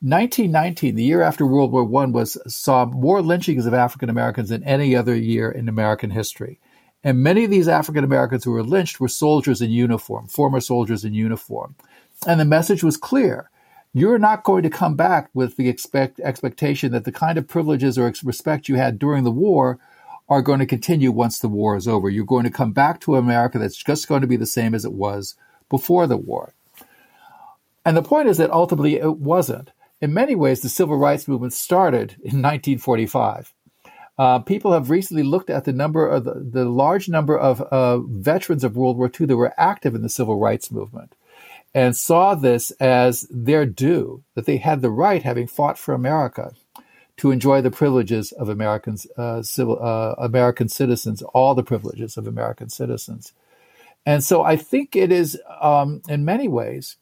1919, the year after World War I, was saw more lynchings of African Americans than any other year in American history. And many of these African Americans who were lynched were soldiers in uniform, former soldiers in uniform. And the message was clear. You're not going to come back with the expect, expectation that the kind of privileges or respect you had during the war are going to continue once the war is over. You're going to come back to America that's just going to be the same as it was before the war. And the point is that ultimately it wasn't in many ways, the civil rights movement started in 1945. Uh, people have recently looked at the number of the, the large number of uh, veterans of World War II that were active in the civil rights movement and saw this as their due, that they had the right, having fought for America, to enjoy the privileges of Americans, uh, civil, uh, American citizens, all the privileges of American citizens. And so I think it is, um, in many ways,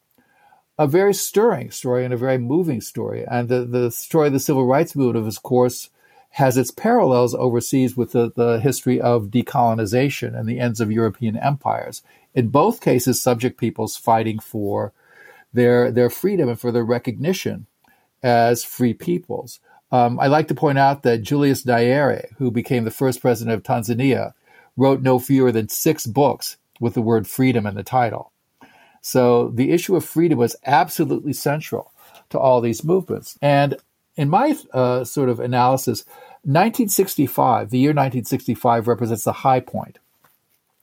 a very stirring story and a very moving story. And the, the story of the civil rights movement, of course, has its parallels overseas with the, the history of decolonization and the ends of European empires. In both cases, subject peoples fighting for their, their freedom and for their recognition as free peoples. Um, I like to point out that Julius Nyerere, who became the first president of Tanzania, wrote no fewer than six books with the word freedom in the title. So the issue of freedom was absolutely central to all these movements. And in my uh, sort of analysis, 1965, the year 1965, represents the high point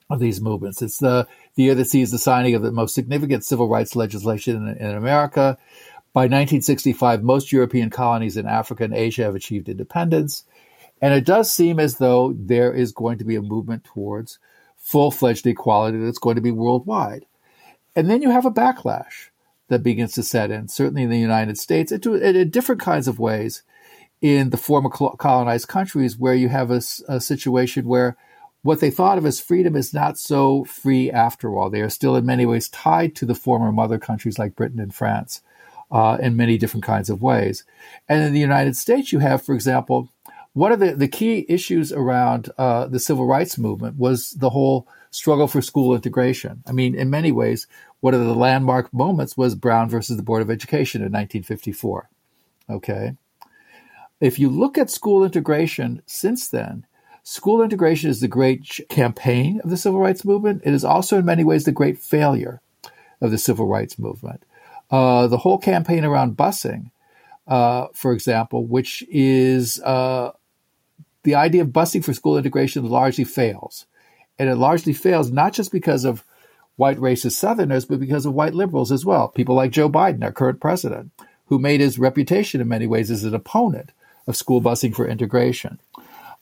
of these movements. It's the, the year that sees the signing of the most significant civil rights legislation in, in America. By 1965, most European colonies in Africa and Asia have achieved independence. And it does seem as though there is going to be a movement towards full fledged equality that's going to be worldwide. And then you have a backlash that begins to set in, certainly in the United States, in different kinds of ways in the former colonized countries where you have a, a, situation where what they thought of as freedom is not so free after all. They are still in many ways tied to the former mother countries like Britain and France uh, in many different kinds of ways. And in the United States, you have, for example, one of the, the key issues around uh, the civil rights movement was the whole struggle for school integration. I mean, in many ways, one of the landmark moments was Brown versus the Board of Education in 1954. Okay. If you look at school integration since then, school integration is the great campaign of the civil rights movement. It is also, in many ways, the great failure of the civil rights movement. Uh, the whole campaign around busing, uh, for example, which is uh, the idea of busing for school integration largely fails. And it largely fails not just because of white racist Southerners, but because of white liberals as well. People like Joe Biden, our current president, who made his reputation in many ways as an opponent of school busing for integration.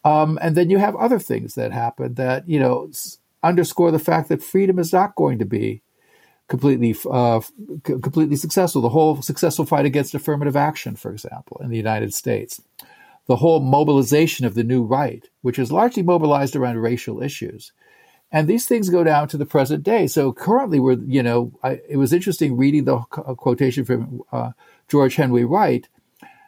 Um, and then you have other things that happen that, you know, underscore the fact that freedom is not going to be completely uh, completely successful. The whole successful fight against affirmative action, for example, in the United States, the whole mobilization of the new right, which is largely mobilized around racial issues, and these things go down to the present day. So currently, we're, you know, I, it was interesting reading the quotation from uh, George Henry Wright,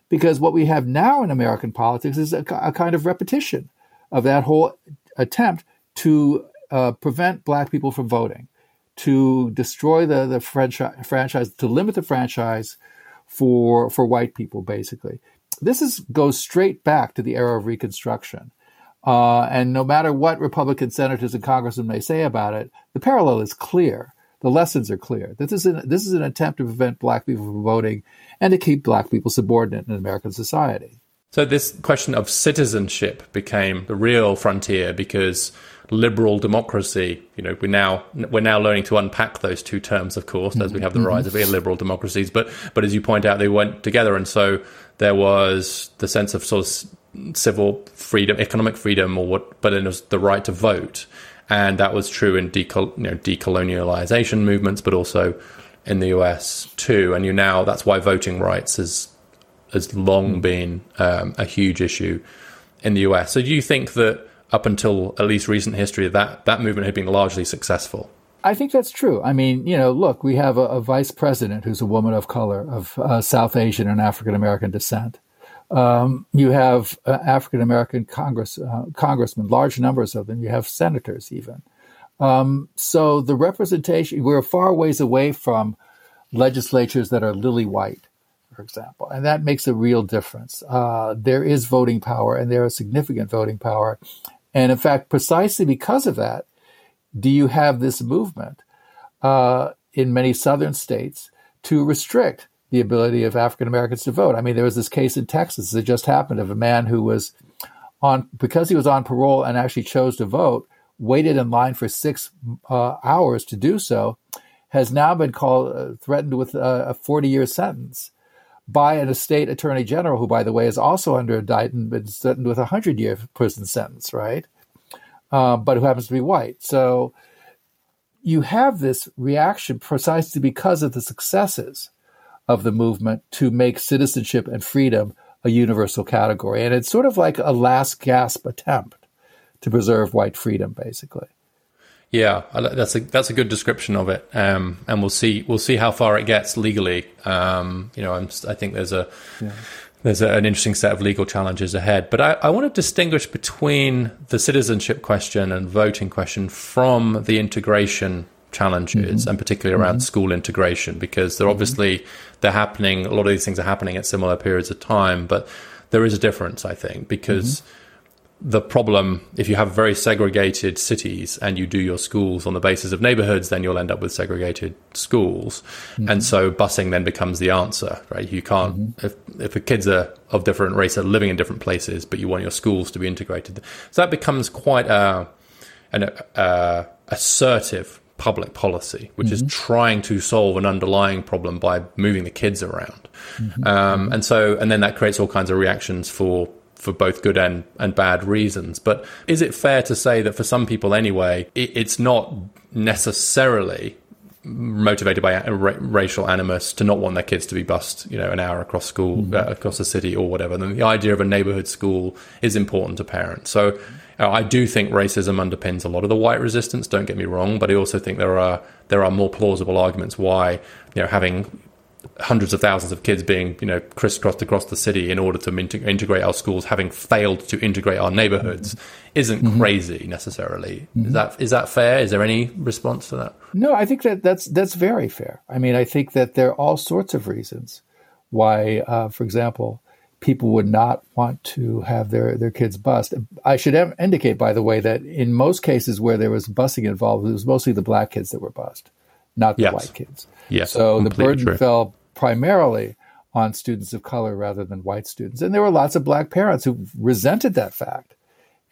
because what we have now in American politics is a, a kind of repetition of that whole attempt to uh, prevent black people from voting, to destroy the, the franchise, franchise, to limit the franchise for, for white people, basically. This is, goes straight back to the era of Reconstruction. Uh, and no matter what Republican senators and congressmen may say about it, the parallel is clear. The lessons are clear. This is an, this is an attempt to prevent black people from voting and to keep black people subordinate in American society. So this question of citizenship became the real frontier because liberal democracy, you know, we're now we're now learning to unpack those two terms, of course, as we have the mm-hmm. rise of illiberal democracies. But but as you point out, they went together, and so there was the sense of sort of civil freedom, economic freedom, or what, but it was the right to vote, and that was true in decol- you know, decolonialization movements, but also in the US too. And you now that's why voting rights has has long hmm. been um, a huge issue in the US. So do you think that up until at least recent history, that that movement had been largely successful? I think that's true. I mean, you know, look, we have a, a vice president who's a woman of color, of uh, South Asian and African American descent. Um, you have uh, African American Congress uh, congressmen, large numbers of them. You have senators even. Um, so the representation we're far ways away from legislatures that are lily white, for example, and that makes a real difference. Uh, there is voting power, and there is significant voting power, and in fact, precisely because of that, do you have this movement uh, in many southern states to restrict the ability of African Americans to vote? I mean, there was this case in Texas that just happened of a man who was on because he was on parole and actually chose to vote, waited in line for six uh, hours to do so, has now been called uh, threatened with a 40 year sentence by an state attorney general, who, by the way, is also under indictment, but threatened with a 100 year prison sentence, right? Uh, but who happens to be white. So you have this reaction precisely because of the successes of the movement to make citizenship and freedom a universal category. And it's sort of like a last gasp attempt to preserve white freedom, basically. Yeah, that's a that's a good description of it, um, and we'll see we'll see how far it gets legally. Um, you know, I'm, i think there's a yeah. there's a, an interesting set of legal challenges ahead. But I, I want to distinguish between the citizenship question and voting question from the integration challenges, mm-hmm. and particularly around mm-hmm. school integration, because they're mm-hmm. obviously they're happening. A lot of these things are happening at similar periods of time, but there is a difference, I think, because mm-hmm the problem if you have very segregated cities and you do your schools on the basis of neighborhoods then you'll end up with segregated schools mm-hmm. and so busing then becomes the answer right you can't mm-hmm. if if the kids are of different race are living in different places but you want your schools to be integrated so that becomes quite a an uh, assertive public policy which mm-hmm. is trying to solve an underlying problem by moving the kids around mm-hmm. um, and so and then that creates all kinds of reactions for for both good and, and bad reasons. But is it fair to say that for some people anyway, it, it's not necessarily motivated by ra- racial animus to not want their kids to be bussed, you know, an hour across school, mm-hmm. uh, across the city or whatever. Then the idea of a neighborhood school is important to parents. So I do think racism underpins a lot of the white resistance. Don't get me wrong, but I also think there are there are more plausible arguments why you know having hundreds of thousands of kids being, you know, crisscrossed across the city in order to integrate our schools, having failed to integrate our neighborhoods, isn't mm-hmm. crazy necessarily. Mm-hmm. Is that is that fair? Is there any response to that? No, I think that that's that's very fair. I mean, I think that there are all sorts of reasons why, uh, for example, people would not want to have their, their kids bused. I should indicate, by the way, that in most cases where there was busing involved, it was mostly the black kids that were bused, not the yes. white kids. Yes, so the burden true. fell primarily on students of color rather than white students. And there were lots of black parents who resented that fact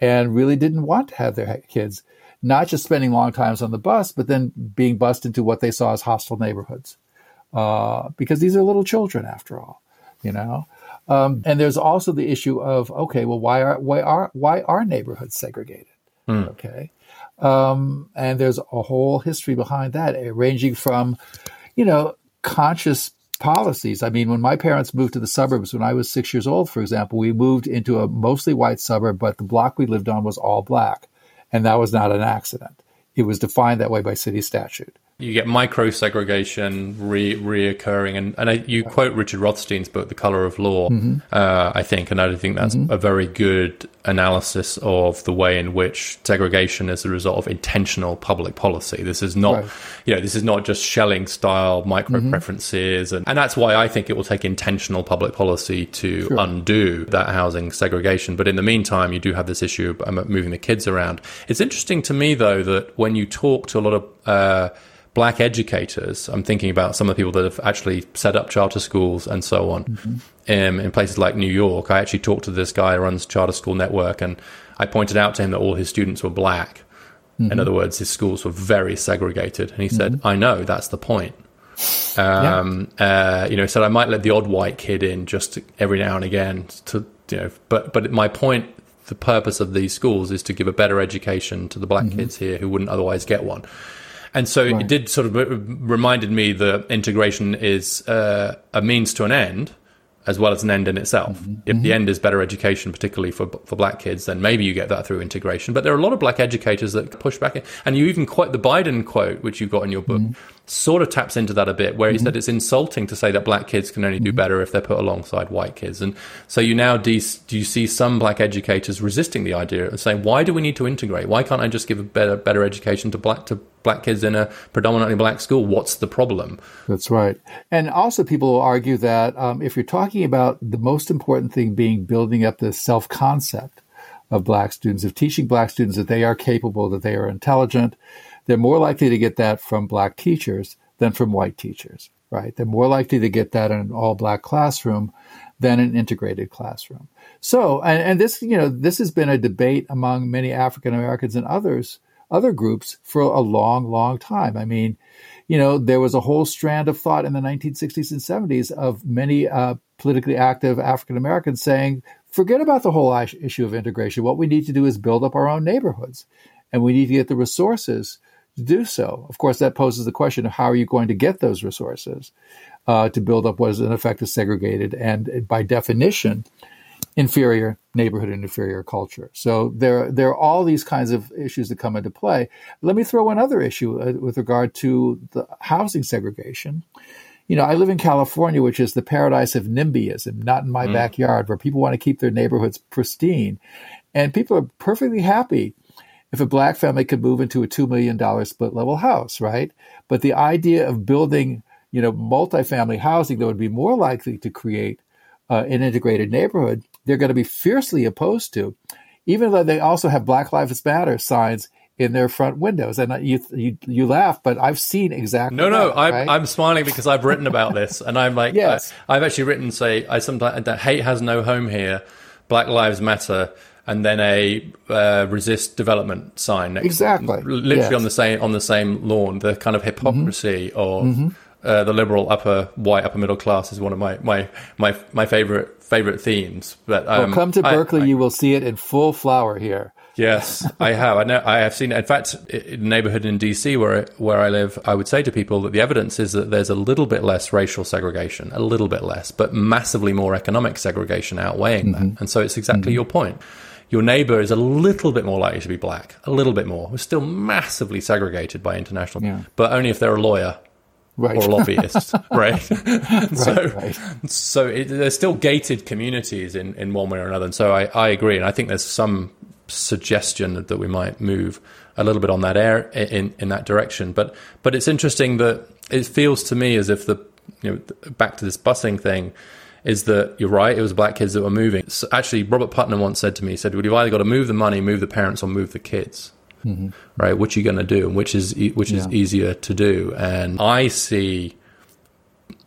and really didn't want to have their kids not just spending long times on the bus, but then being bussed into what they saw as hostile neighborhoods. Uh, because these are little children after all, you know? Um, and there's also the issue of, okay, well, why are, why are, why are neighborhoods segregated? Mm. Okay. Um, and there's a whole history behind that, ranging from, you know, conscious policies. I mean, when my parents moved to the suburbs when I was six years old, for example, we moved into a mostly white suburb, but the block we lived on was all black. And that was not an accident. It was defined that way by city statute you get micro segregation re- reoccurring, and and I, you quote Richard Rothstein's book, The Color of Law, mm-hmm. uh, I think, and I think that's mm-hmm. a very good analysis of the way in which segregation is a result of intentional public policy. This is not, right. you know, this is not just Schelling style micro mm-hmm. preferences, and and that's why I think it will take intentional public policy to sure. undo that housing segregation. But in the meantime, you do have this issue of moving the kids around. It's interesting to me though that when you talk to a lot of uh, black educators. I'm thinking about some of the people that have actually set up charter schools and so on mm-hmm. in, in places like New York. I actually talked to this guy who runs Charter School Network, and I pointed out to him that all his students were black. Mm-hmm. In other words, his schools were very segregated, and he said, mm-hmm. "I know that's the point." Um, yeah. uh, you know, said I might let the odd white kid in just every now and again to you know, but but my point the purpose of these schools is to give a better education to the black mm-hmm. kids here who wouldn't otherwise get one. And so right. it did sort of reminded me that integration is uh, a means to an end as well as an end in itself. Mm-hmm. If the mm-hmm. end is better education, particularly for for black kids, then maybe you get that through integration. But there are a lot of black educators that push back, and you even quote the Biden quote, which you got in your book, mm-hmm. Sort of taps into that a bit, where he mm-hmm. said it's insulting to say that black kids can only do mm-hmm. better if they're put alongside white kids. And so you now de- do you see some black educators resisting the idea of saying, why do we need to integrate? Why can't I just give a better better education to black to black kids in a predominantly black school? What's the problem? That's right. And also, people will argue that um, if you're talking about the most important thing being building up the self concept of black students, of teaching black students that they are capable, that they are intelligent, they're more likely to get that from black teachers than from white teachers, right? They're more likely to get that in an all black classroom than an integrated classroom. So, and, and this, you know, this has been a debate among many African Americans and others, other groups for a long, long time. I mean, you know, there was a whole strand of thought in the 1960s and 70s of many uh, politically active African Americans saying, forget about the whole issue of integration. What we need to do is build up our own neighborhoods, and we need to get the resources to do so. Of course, that poses the question of how are you going to get those resources uh, to build up what is in effect a segregated and, by definition, inferior neighborhood and inferior culture. So there, there are all these kinds of issues that come into play. Let me throw another issue uh, with regard to the housing segregation. You know, I live in California, which is the paradise of NIMBYism, not in my mm. backyard, where people want to keep their neighborhoods pristine. And people are perfectly happy if a black family could move into a $2 million split level house, right? But the idea of building, you know, multifamily housing that would be more likely to create uh, an integrated neighborhood, they're going to be fiercely opposed to, even though they also have Black Lives Matter signs in their front windows. And you you, you laugh, but I've seen exactly. No, no, I'm, right? I'm smiling because I've written about this, and I'm like, yes. I, I've actually written say I sometimes that hate has no home here, Black Lives Matter and then a uh, resist development sign next exactly literally yes. on the same on the same lawn the kind of hypocrisy mm-hmm. of mm-hmm. Uh, the liberal upper white upper middle class is one of my my my, my favorite favorite themes but um, well, come to berkeley I, I, you will see it in full flower here Yes, I have. I know. I have seen. It. In fact, in the neighborhood in DC where where I live, I would say to people that the evidence is that there's a little bit less racial segregation, a little bit less, but massively more economic segregation outweighing mm-hmm. that. And so it's exactly mm-hmm. your point your neighbor is a little bit more likely to be black, a little bit more. We're still massively segregated by international, yeah. but only if they're a lawyer right. or a lobbyist, right? so, right. so it, there's still gated communities in, in one way or another. And so I, I agree, and I think there's some suggestion that, that we might move a little bit on that air in in that direction. But but it's interesting that it feels to me as if the you know back to this busing thing is that you're right. It was black kids that were moving. So actually, Robert Putnam once said to me, he said, "Well, you've either got to move the money, move the parents, or move the kids." Mm-hmm. Right? Which are you going to do, and which is which is yeah. easier to do? And I see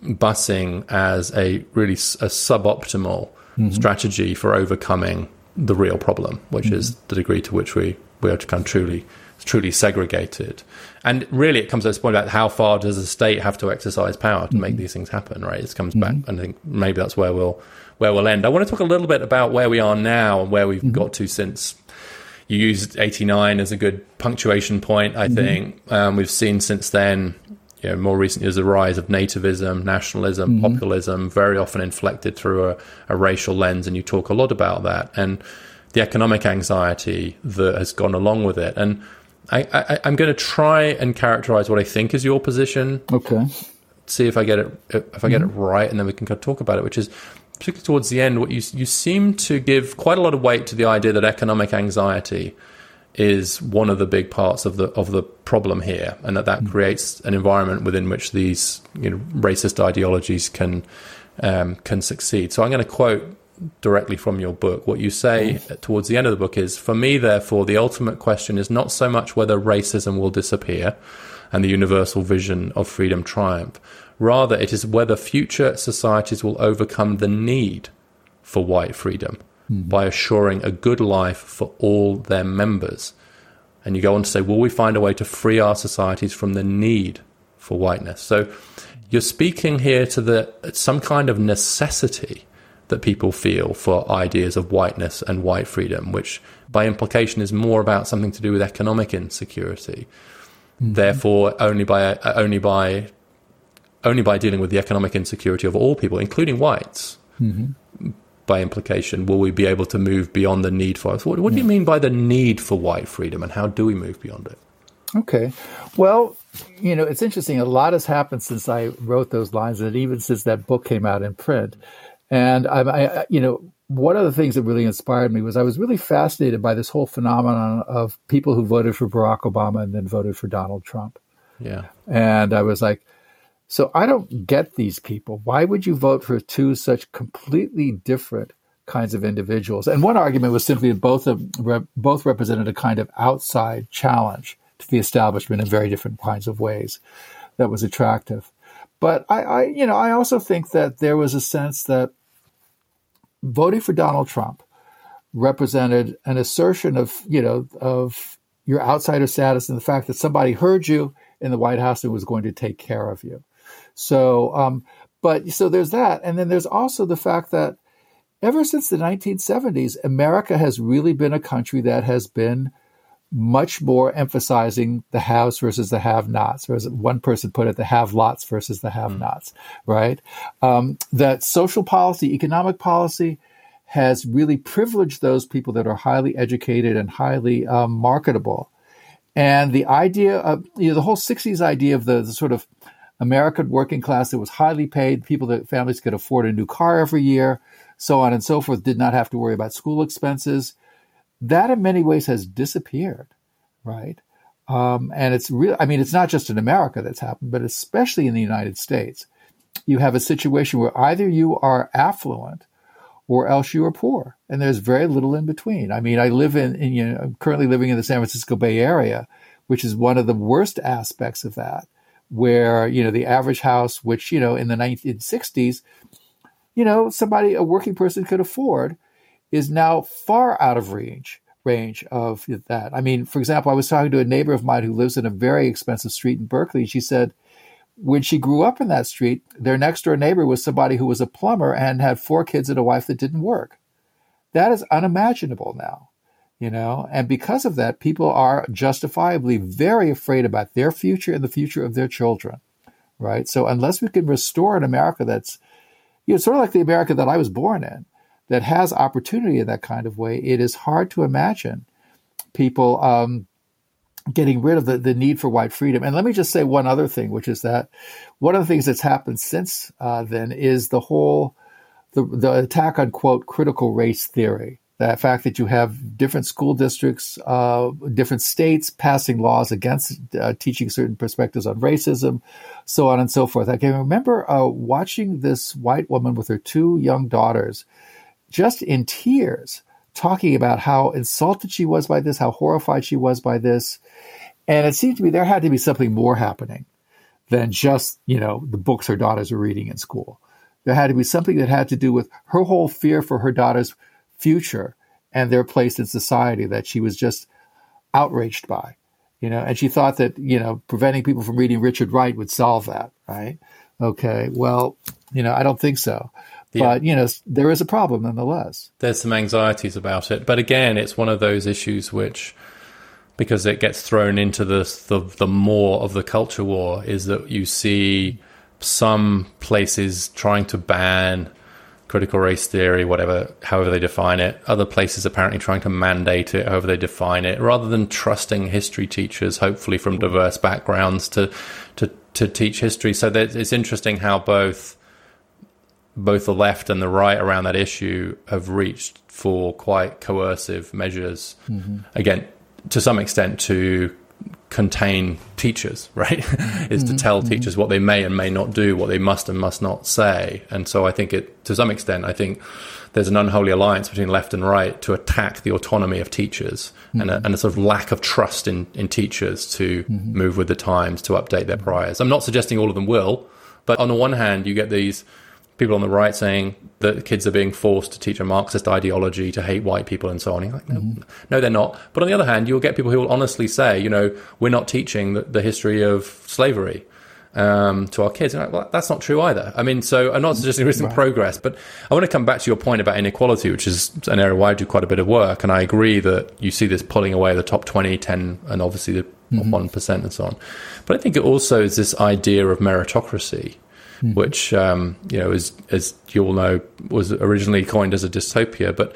busing as a really a suboptimal mm-hmm. strategy for overcoming the real problem, which mm-hmm. is the degree to which we we are kind of truly truly segregated. And really, it comes to this point about how far does the state have to exercise power to mm-hmm. make these things happen, right? It comes mm-hmm. back, and I think maybe that's where we'll where we'll end. I want to talk a little bit about where we are now and where we've mm-hmm. got to since you used 89 as a good punctuation point. I mm-hmm. think um, we've seen since then. You know, more recently, there's a rise of nativism, nationalism, mm-hmm. populism, very often inflected through a, a racial lens, and you talk a lot about that. And the economic anxiety that has gone along with it. And I, am going to try and characterize what I think is your position. Okay. See if I get it if I get mm-hmm. it right, and then we can talk about it. Which is particularly towards the end, what you you seem to give quite a lot of weight to the idea that economic anxiety is one of the big parts of the of the problem here, and that that mm-hmm. creates an environment within which these you know, racist ideologies can um, can succeed. So I'm going to quote directly from your book. What you say towards the end of the book is For me, therefore, the ultimate question is not so much whether racism will disappear and the universal vision of freedom triumph. Rather, it is whether future societies will overcome the need for white freedom mm. by assuring a good life for all their members. And you go on to say, Will we find a way to free our societies from the need for whiteness? So you're speaking here to the some kind of necessity that people feel for ideas of whiteness and white freedom, which by implication is more about something to do with economic insecurity. Mm-hmm. Therefore, only by only by only by dealing with the economic insecurity of all people, including whites, mm-hmm. by implication, will we be able to move beyond the need for us. What, what do you mean by the need for white freedom, and how do we move beyond it? Okay. Well, you know, it's interesting. A lot has happened since I wrote those lines, and even since that book came out in print. And I, I, you know, one of the things that really inspired me was I was really fascinated by this whole phenomenon of people who voted for Barack Obama and then voted for Donald Trump. Yeah. And I was like, so I don't get these people. Why would you vote for two such completely different kinds of individuals? And one argument was simply that both of, both represented a kind of outside challenge to the establishment in very different kinds of ways that was attractive. But I, I you know, I also think that there was a sense that voting for Donald Trump represented an assertion of, you know, of your outsider status and the fact that somebody heard you in the White House and was going to take care of you. So, um, but so there's that. And then there's also the fact that ever since the 1970s, America has really been a country that has been much more emphasizing the haves versus the have nots, or as one person put it, the have lots versus the have nots, right? Um, that social policy, economic policy has really privileged those people that are highly educated and highly um, marketable. And the idea of, you know, the whole 60s idea of the, the sort of American working class that was highly paid, people that families could afford a new car every year, so on and so forth, did not have to worry about school expenses that in many ways has disappeared, right? Um, and it's real. I mean, it's not just in America that's happened, but especially in the United States, you have a situation where either you are affluent or else you are poor, and there's very little in between. I mean, I live in, in you know, I'm currently living in the San Francisco Bay Area, which is one of the worst aspects of that, where you know the average house, which you know in the 1960s, you know somebody a working person could afford is now far out of range range of that. I mean, for example, I was talking to a neighbor of mine who lives in a very expensive street in Berkeley. She said when she grew up in that street, their next door neighbor was somebody who was a plumber and had four kids and a wife that didn't work. That is unimaginable now, you know, and because of that, people are justifiably very afraid about their future and the future of their children, right? So unless we can restore an America that's, you know, sort of like the America that I was born in, that has opportunity in that kind of way, it is hard to imagine people um, getting rid of the, the need for white freedom. And let me just say one other thing, which is that one of the things that's happened since uh, then is the whole the, the attack on quote critical race theory. The fact that you have different school districts, uh, different states passing laws against uh, teaching certain perspectives on racism, so on and so forth. I can remember uh, watching this white woman with her two young daughters just in tears, talking about how insulted she was by this, how horrified she was by this. And it seemed to me there had to be something more happening than just, you know, the books her daughters were reading in school. There had to be something that had to do with her whole fear for her daughter's future and their place in society that she was just outraged by. You know, and she thought that, you know, preventing people from reading Richard Wright would solve that, right? Okay. Well, you know, I don't think so. Yeah. But, you know, there is a problem nonetheless. There's some anxieties about it. But again, it's one of those issues which, because it gets thrown into the, the, the more of the culture war, is that you see some places trying to ban critical race theory, whatever, however they define it. Other places apparently trying to mandate it, however they define it, rather than trusting history teachers, hopefully from diverse backgrounds, to to to teach history. So it's interesting how both both the left and the right around that issue have reached for quite coercive measures. Mm-hmm. Again, to some extent, to contain teachers, right? is mm-hmm. to tell mm-hmm. teachers what they may and may not do, what they must and must not say. And so I think it, to some extent, I think there's an unholy alliance between left and right to attack the autonomy of teachers mm-hmm. and, a, and, a, sort of lack of trust in, in teachers to mm-hmm. move with the times, to update their priors. I'm not suggesting all of them will, but on the one hand, you get these people on the right saying that kids are being forced to teach a Marxist ideology to hate white people and so on. You're like, no, mm-hmm. no, they're not. But on the other hand, you'll get people who will honestly say, you know, we're not teaching the, the history of slavery um, to our kids. And like, well, that's not true either. I mean, so I'm not suggesting there isn't right. progress, but I want to come back to your point about inequality, which is an area where I do quite a bit of work. And I agree that you see this pulling away the top 20, 10, and obviously the mm-hmm. 1% and so on. But I think it also is this idea of meritocracy mm. which um, you know, as as you all know, was originally coined as a dystopia. But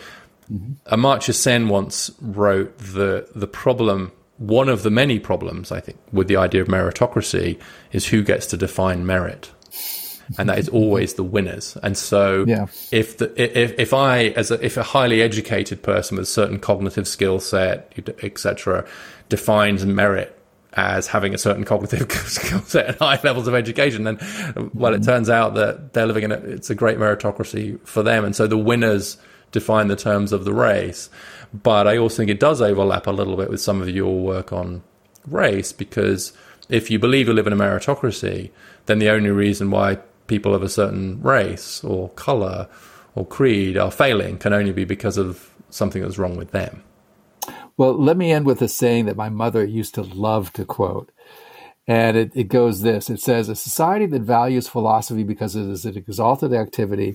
mm-hmm. Amartya Sen once wrote the the problem one of the many problems, I think, with the idea of meritocracy is who gets to define merit. And that is always the winners. And so, yeah. if the if if I as a, if a highly educated person with a certain cognitive skill set, etc., defines merit as having a certain cognitive skill set and high levels of education, then well, it mm. turns out that they're living in a, it's a great meritocracy for them, and so the winners define the terms of the race. But I also think it does overlap a little bit with some of your work on race because if you believe you live in a meritocracy, then the only reason why people of a certain race or color or creed are failing can only be because of something that's wrong with them. Well, let me end with a saying that my mother used to love to quote. And it, it goes this it says, A society that values philosophy because it is an exalted activity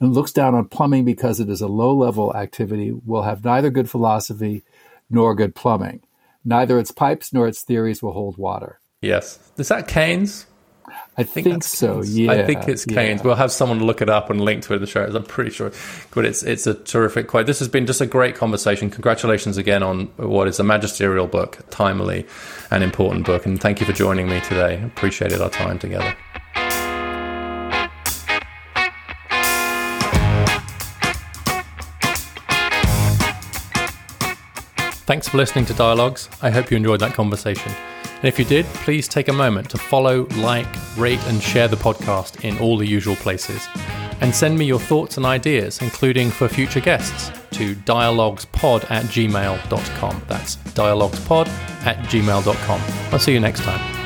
and looks down on plumbing because it is a low level activity will have neither good philosophy nor good plumbing. Neither its pipes nor its theories will hold water. Yes. Is that Keynes? I think, think so. Yeah, I think it's Keynes. Yeah. We'll have someone look it up and link to it in the show. I'm pretty sure, but it's it's a terrific quote. This has been just a great conversation. Congratulations again on what is a magisterial book, timely and important book, and thank you for joining me today. Appreciated our time together. Thanks for listening to Dialogues. I hope you enjoyed that conversation. And if you did, please take a moment to follow, like, rate, and share the podcast in all the usual places. And send me your thoughts and ideas, including for future guests, to dialoguespod at gmail.com. That's dialoguespod at gmail.com. I'll see you next time.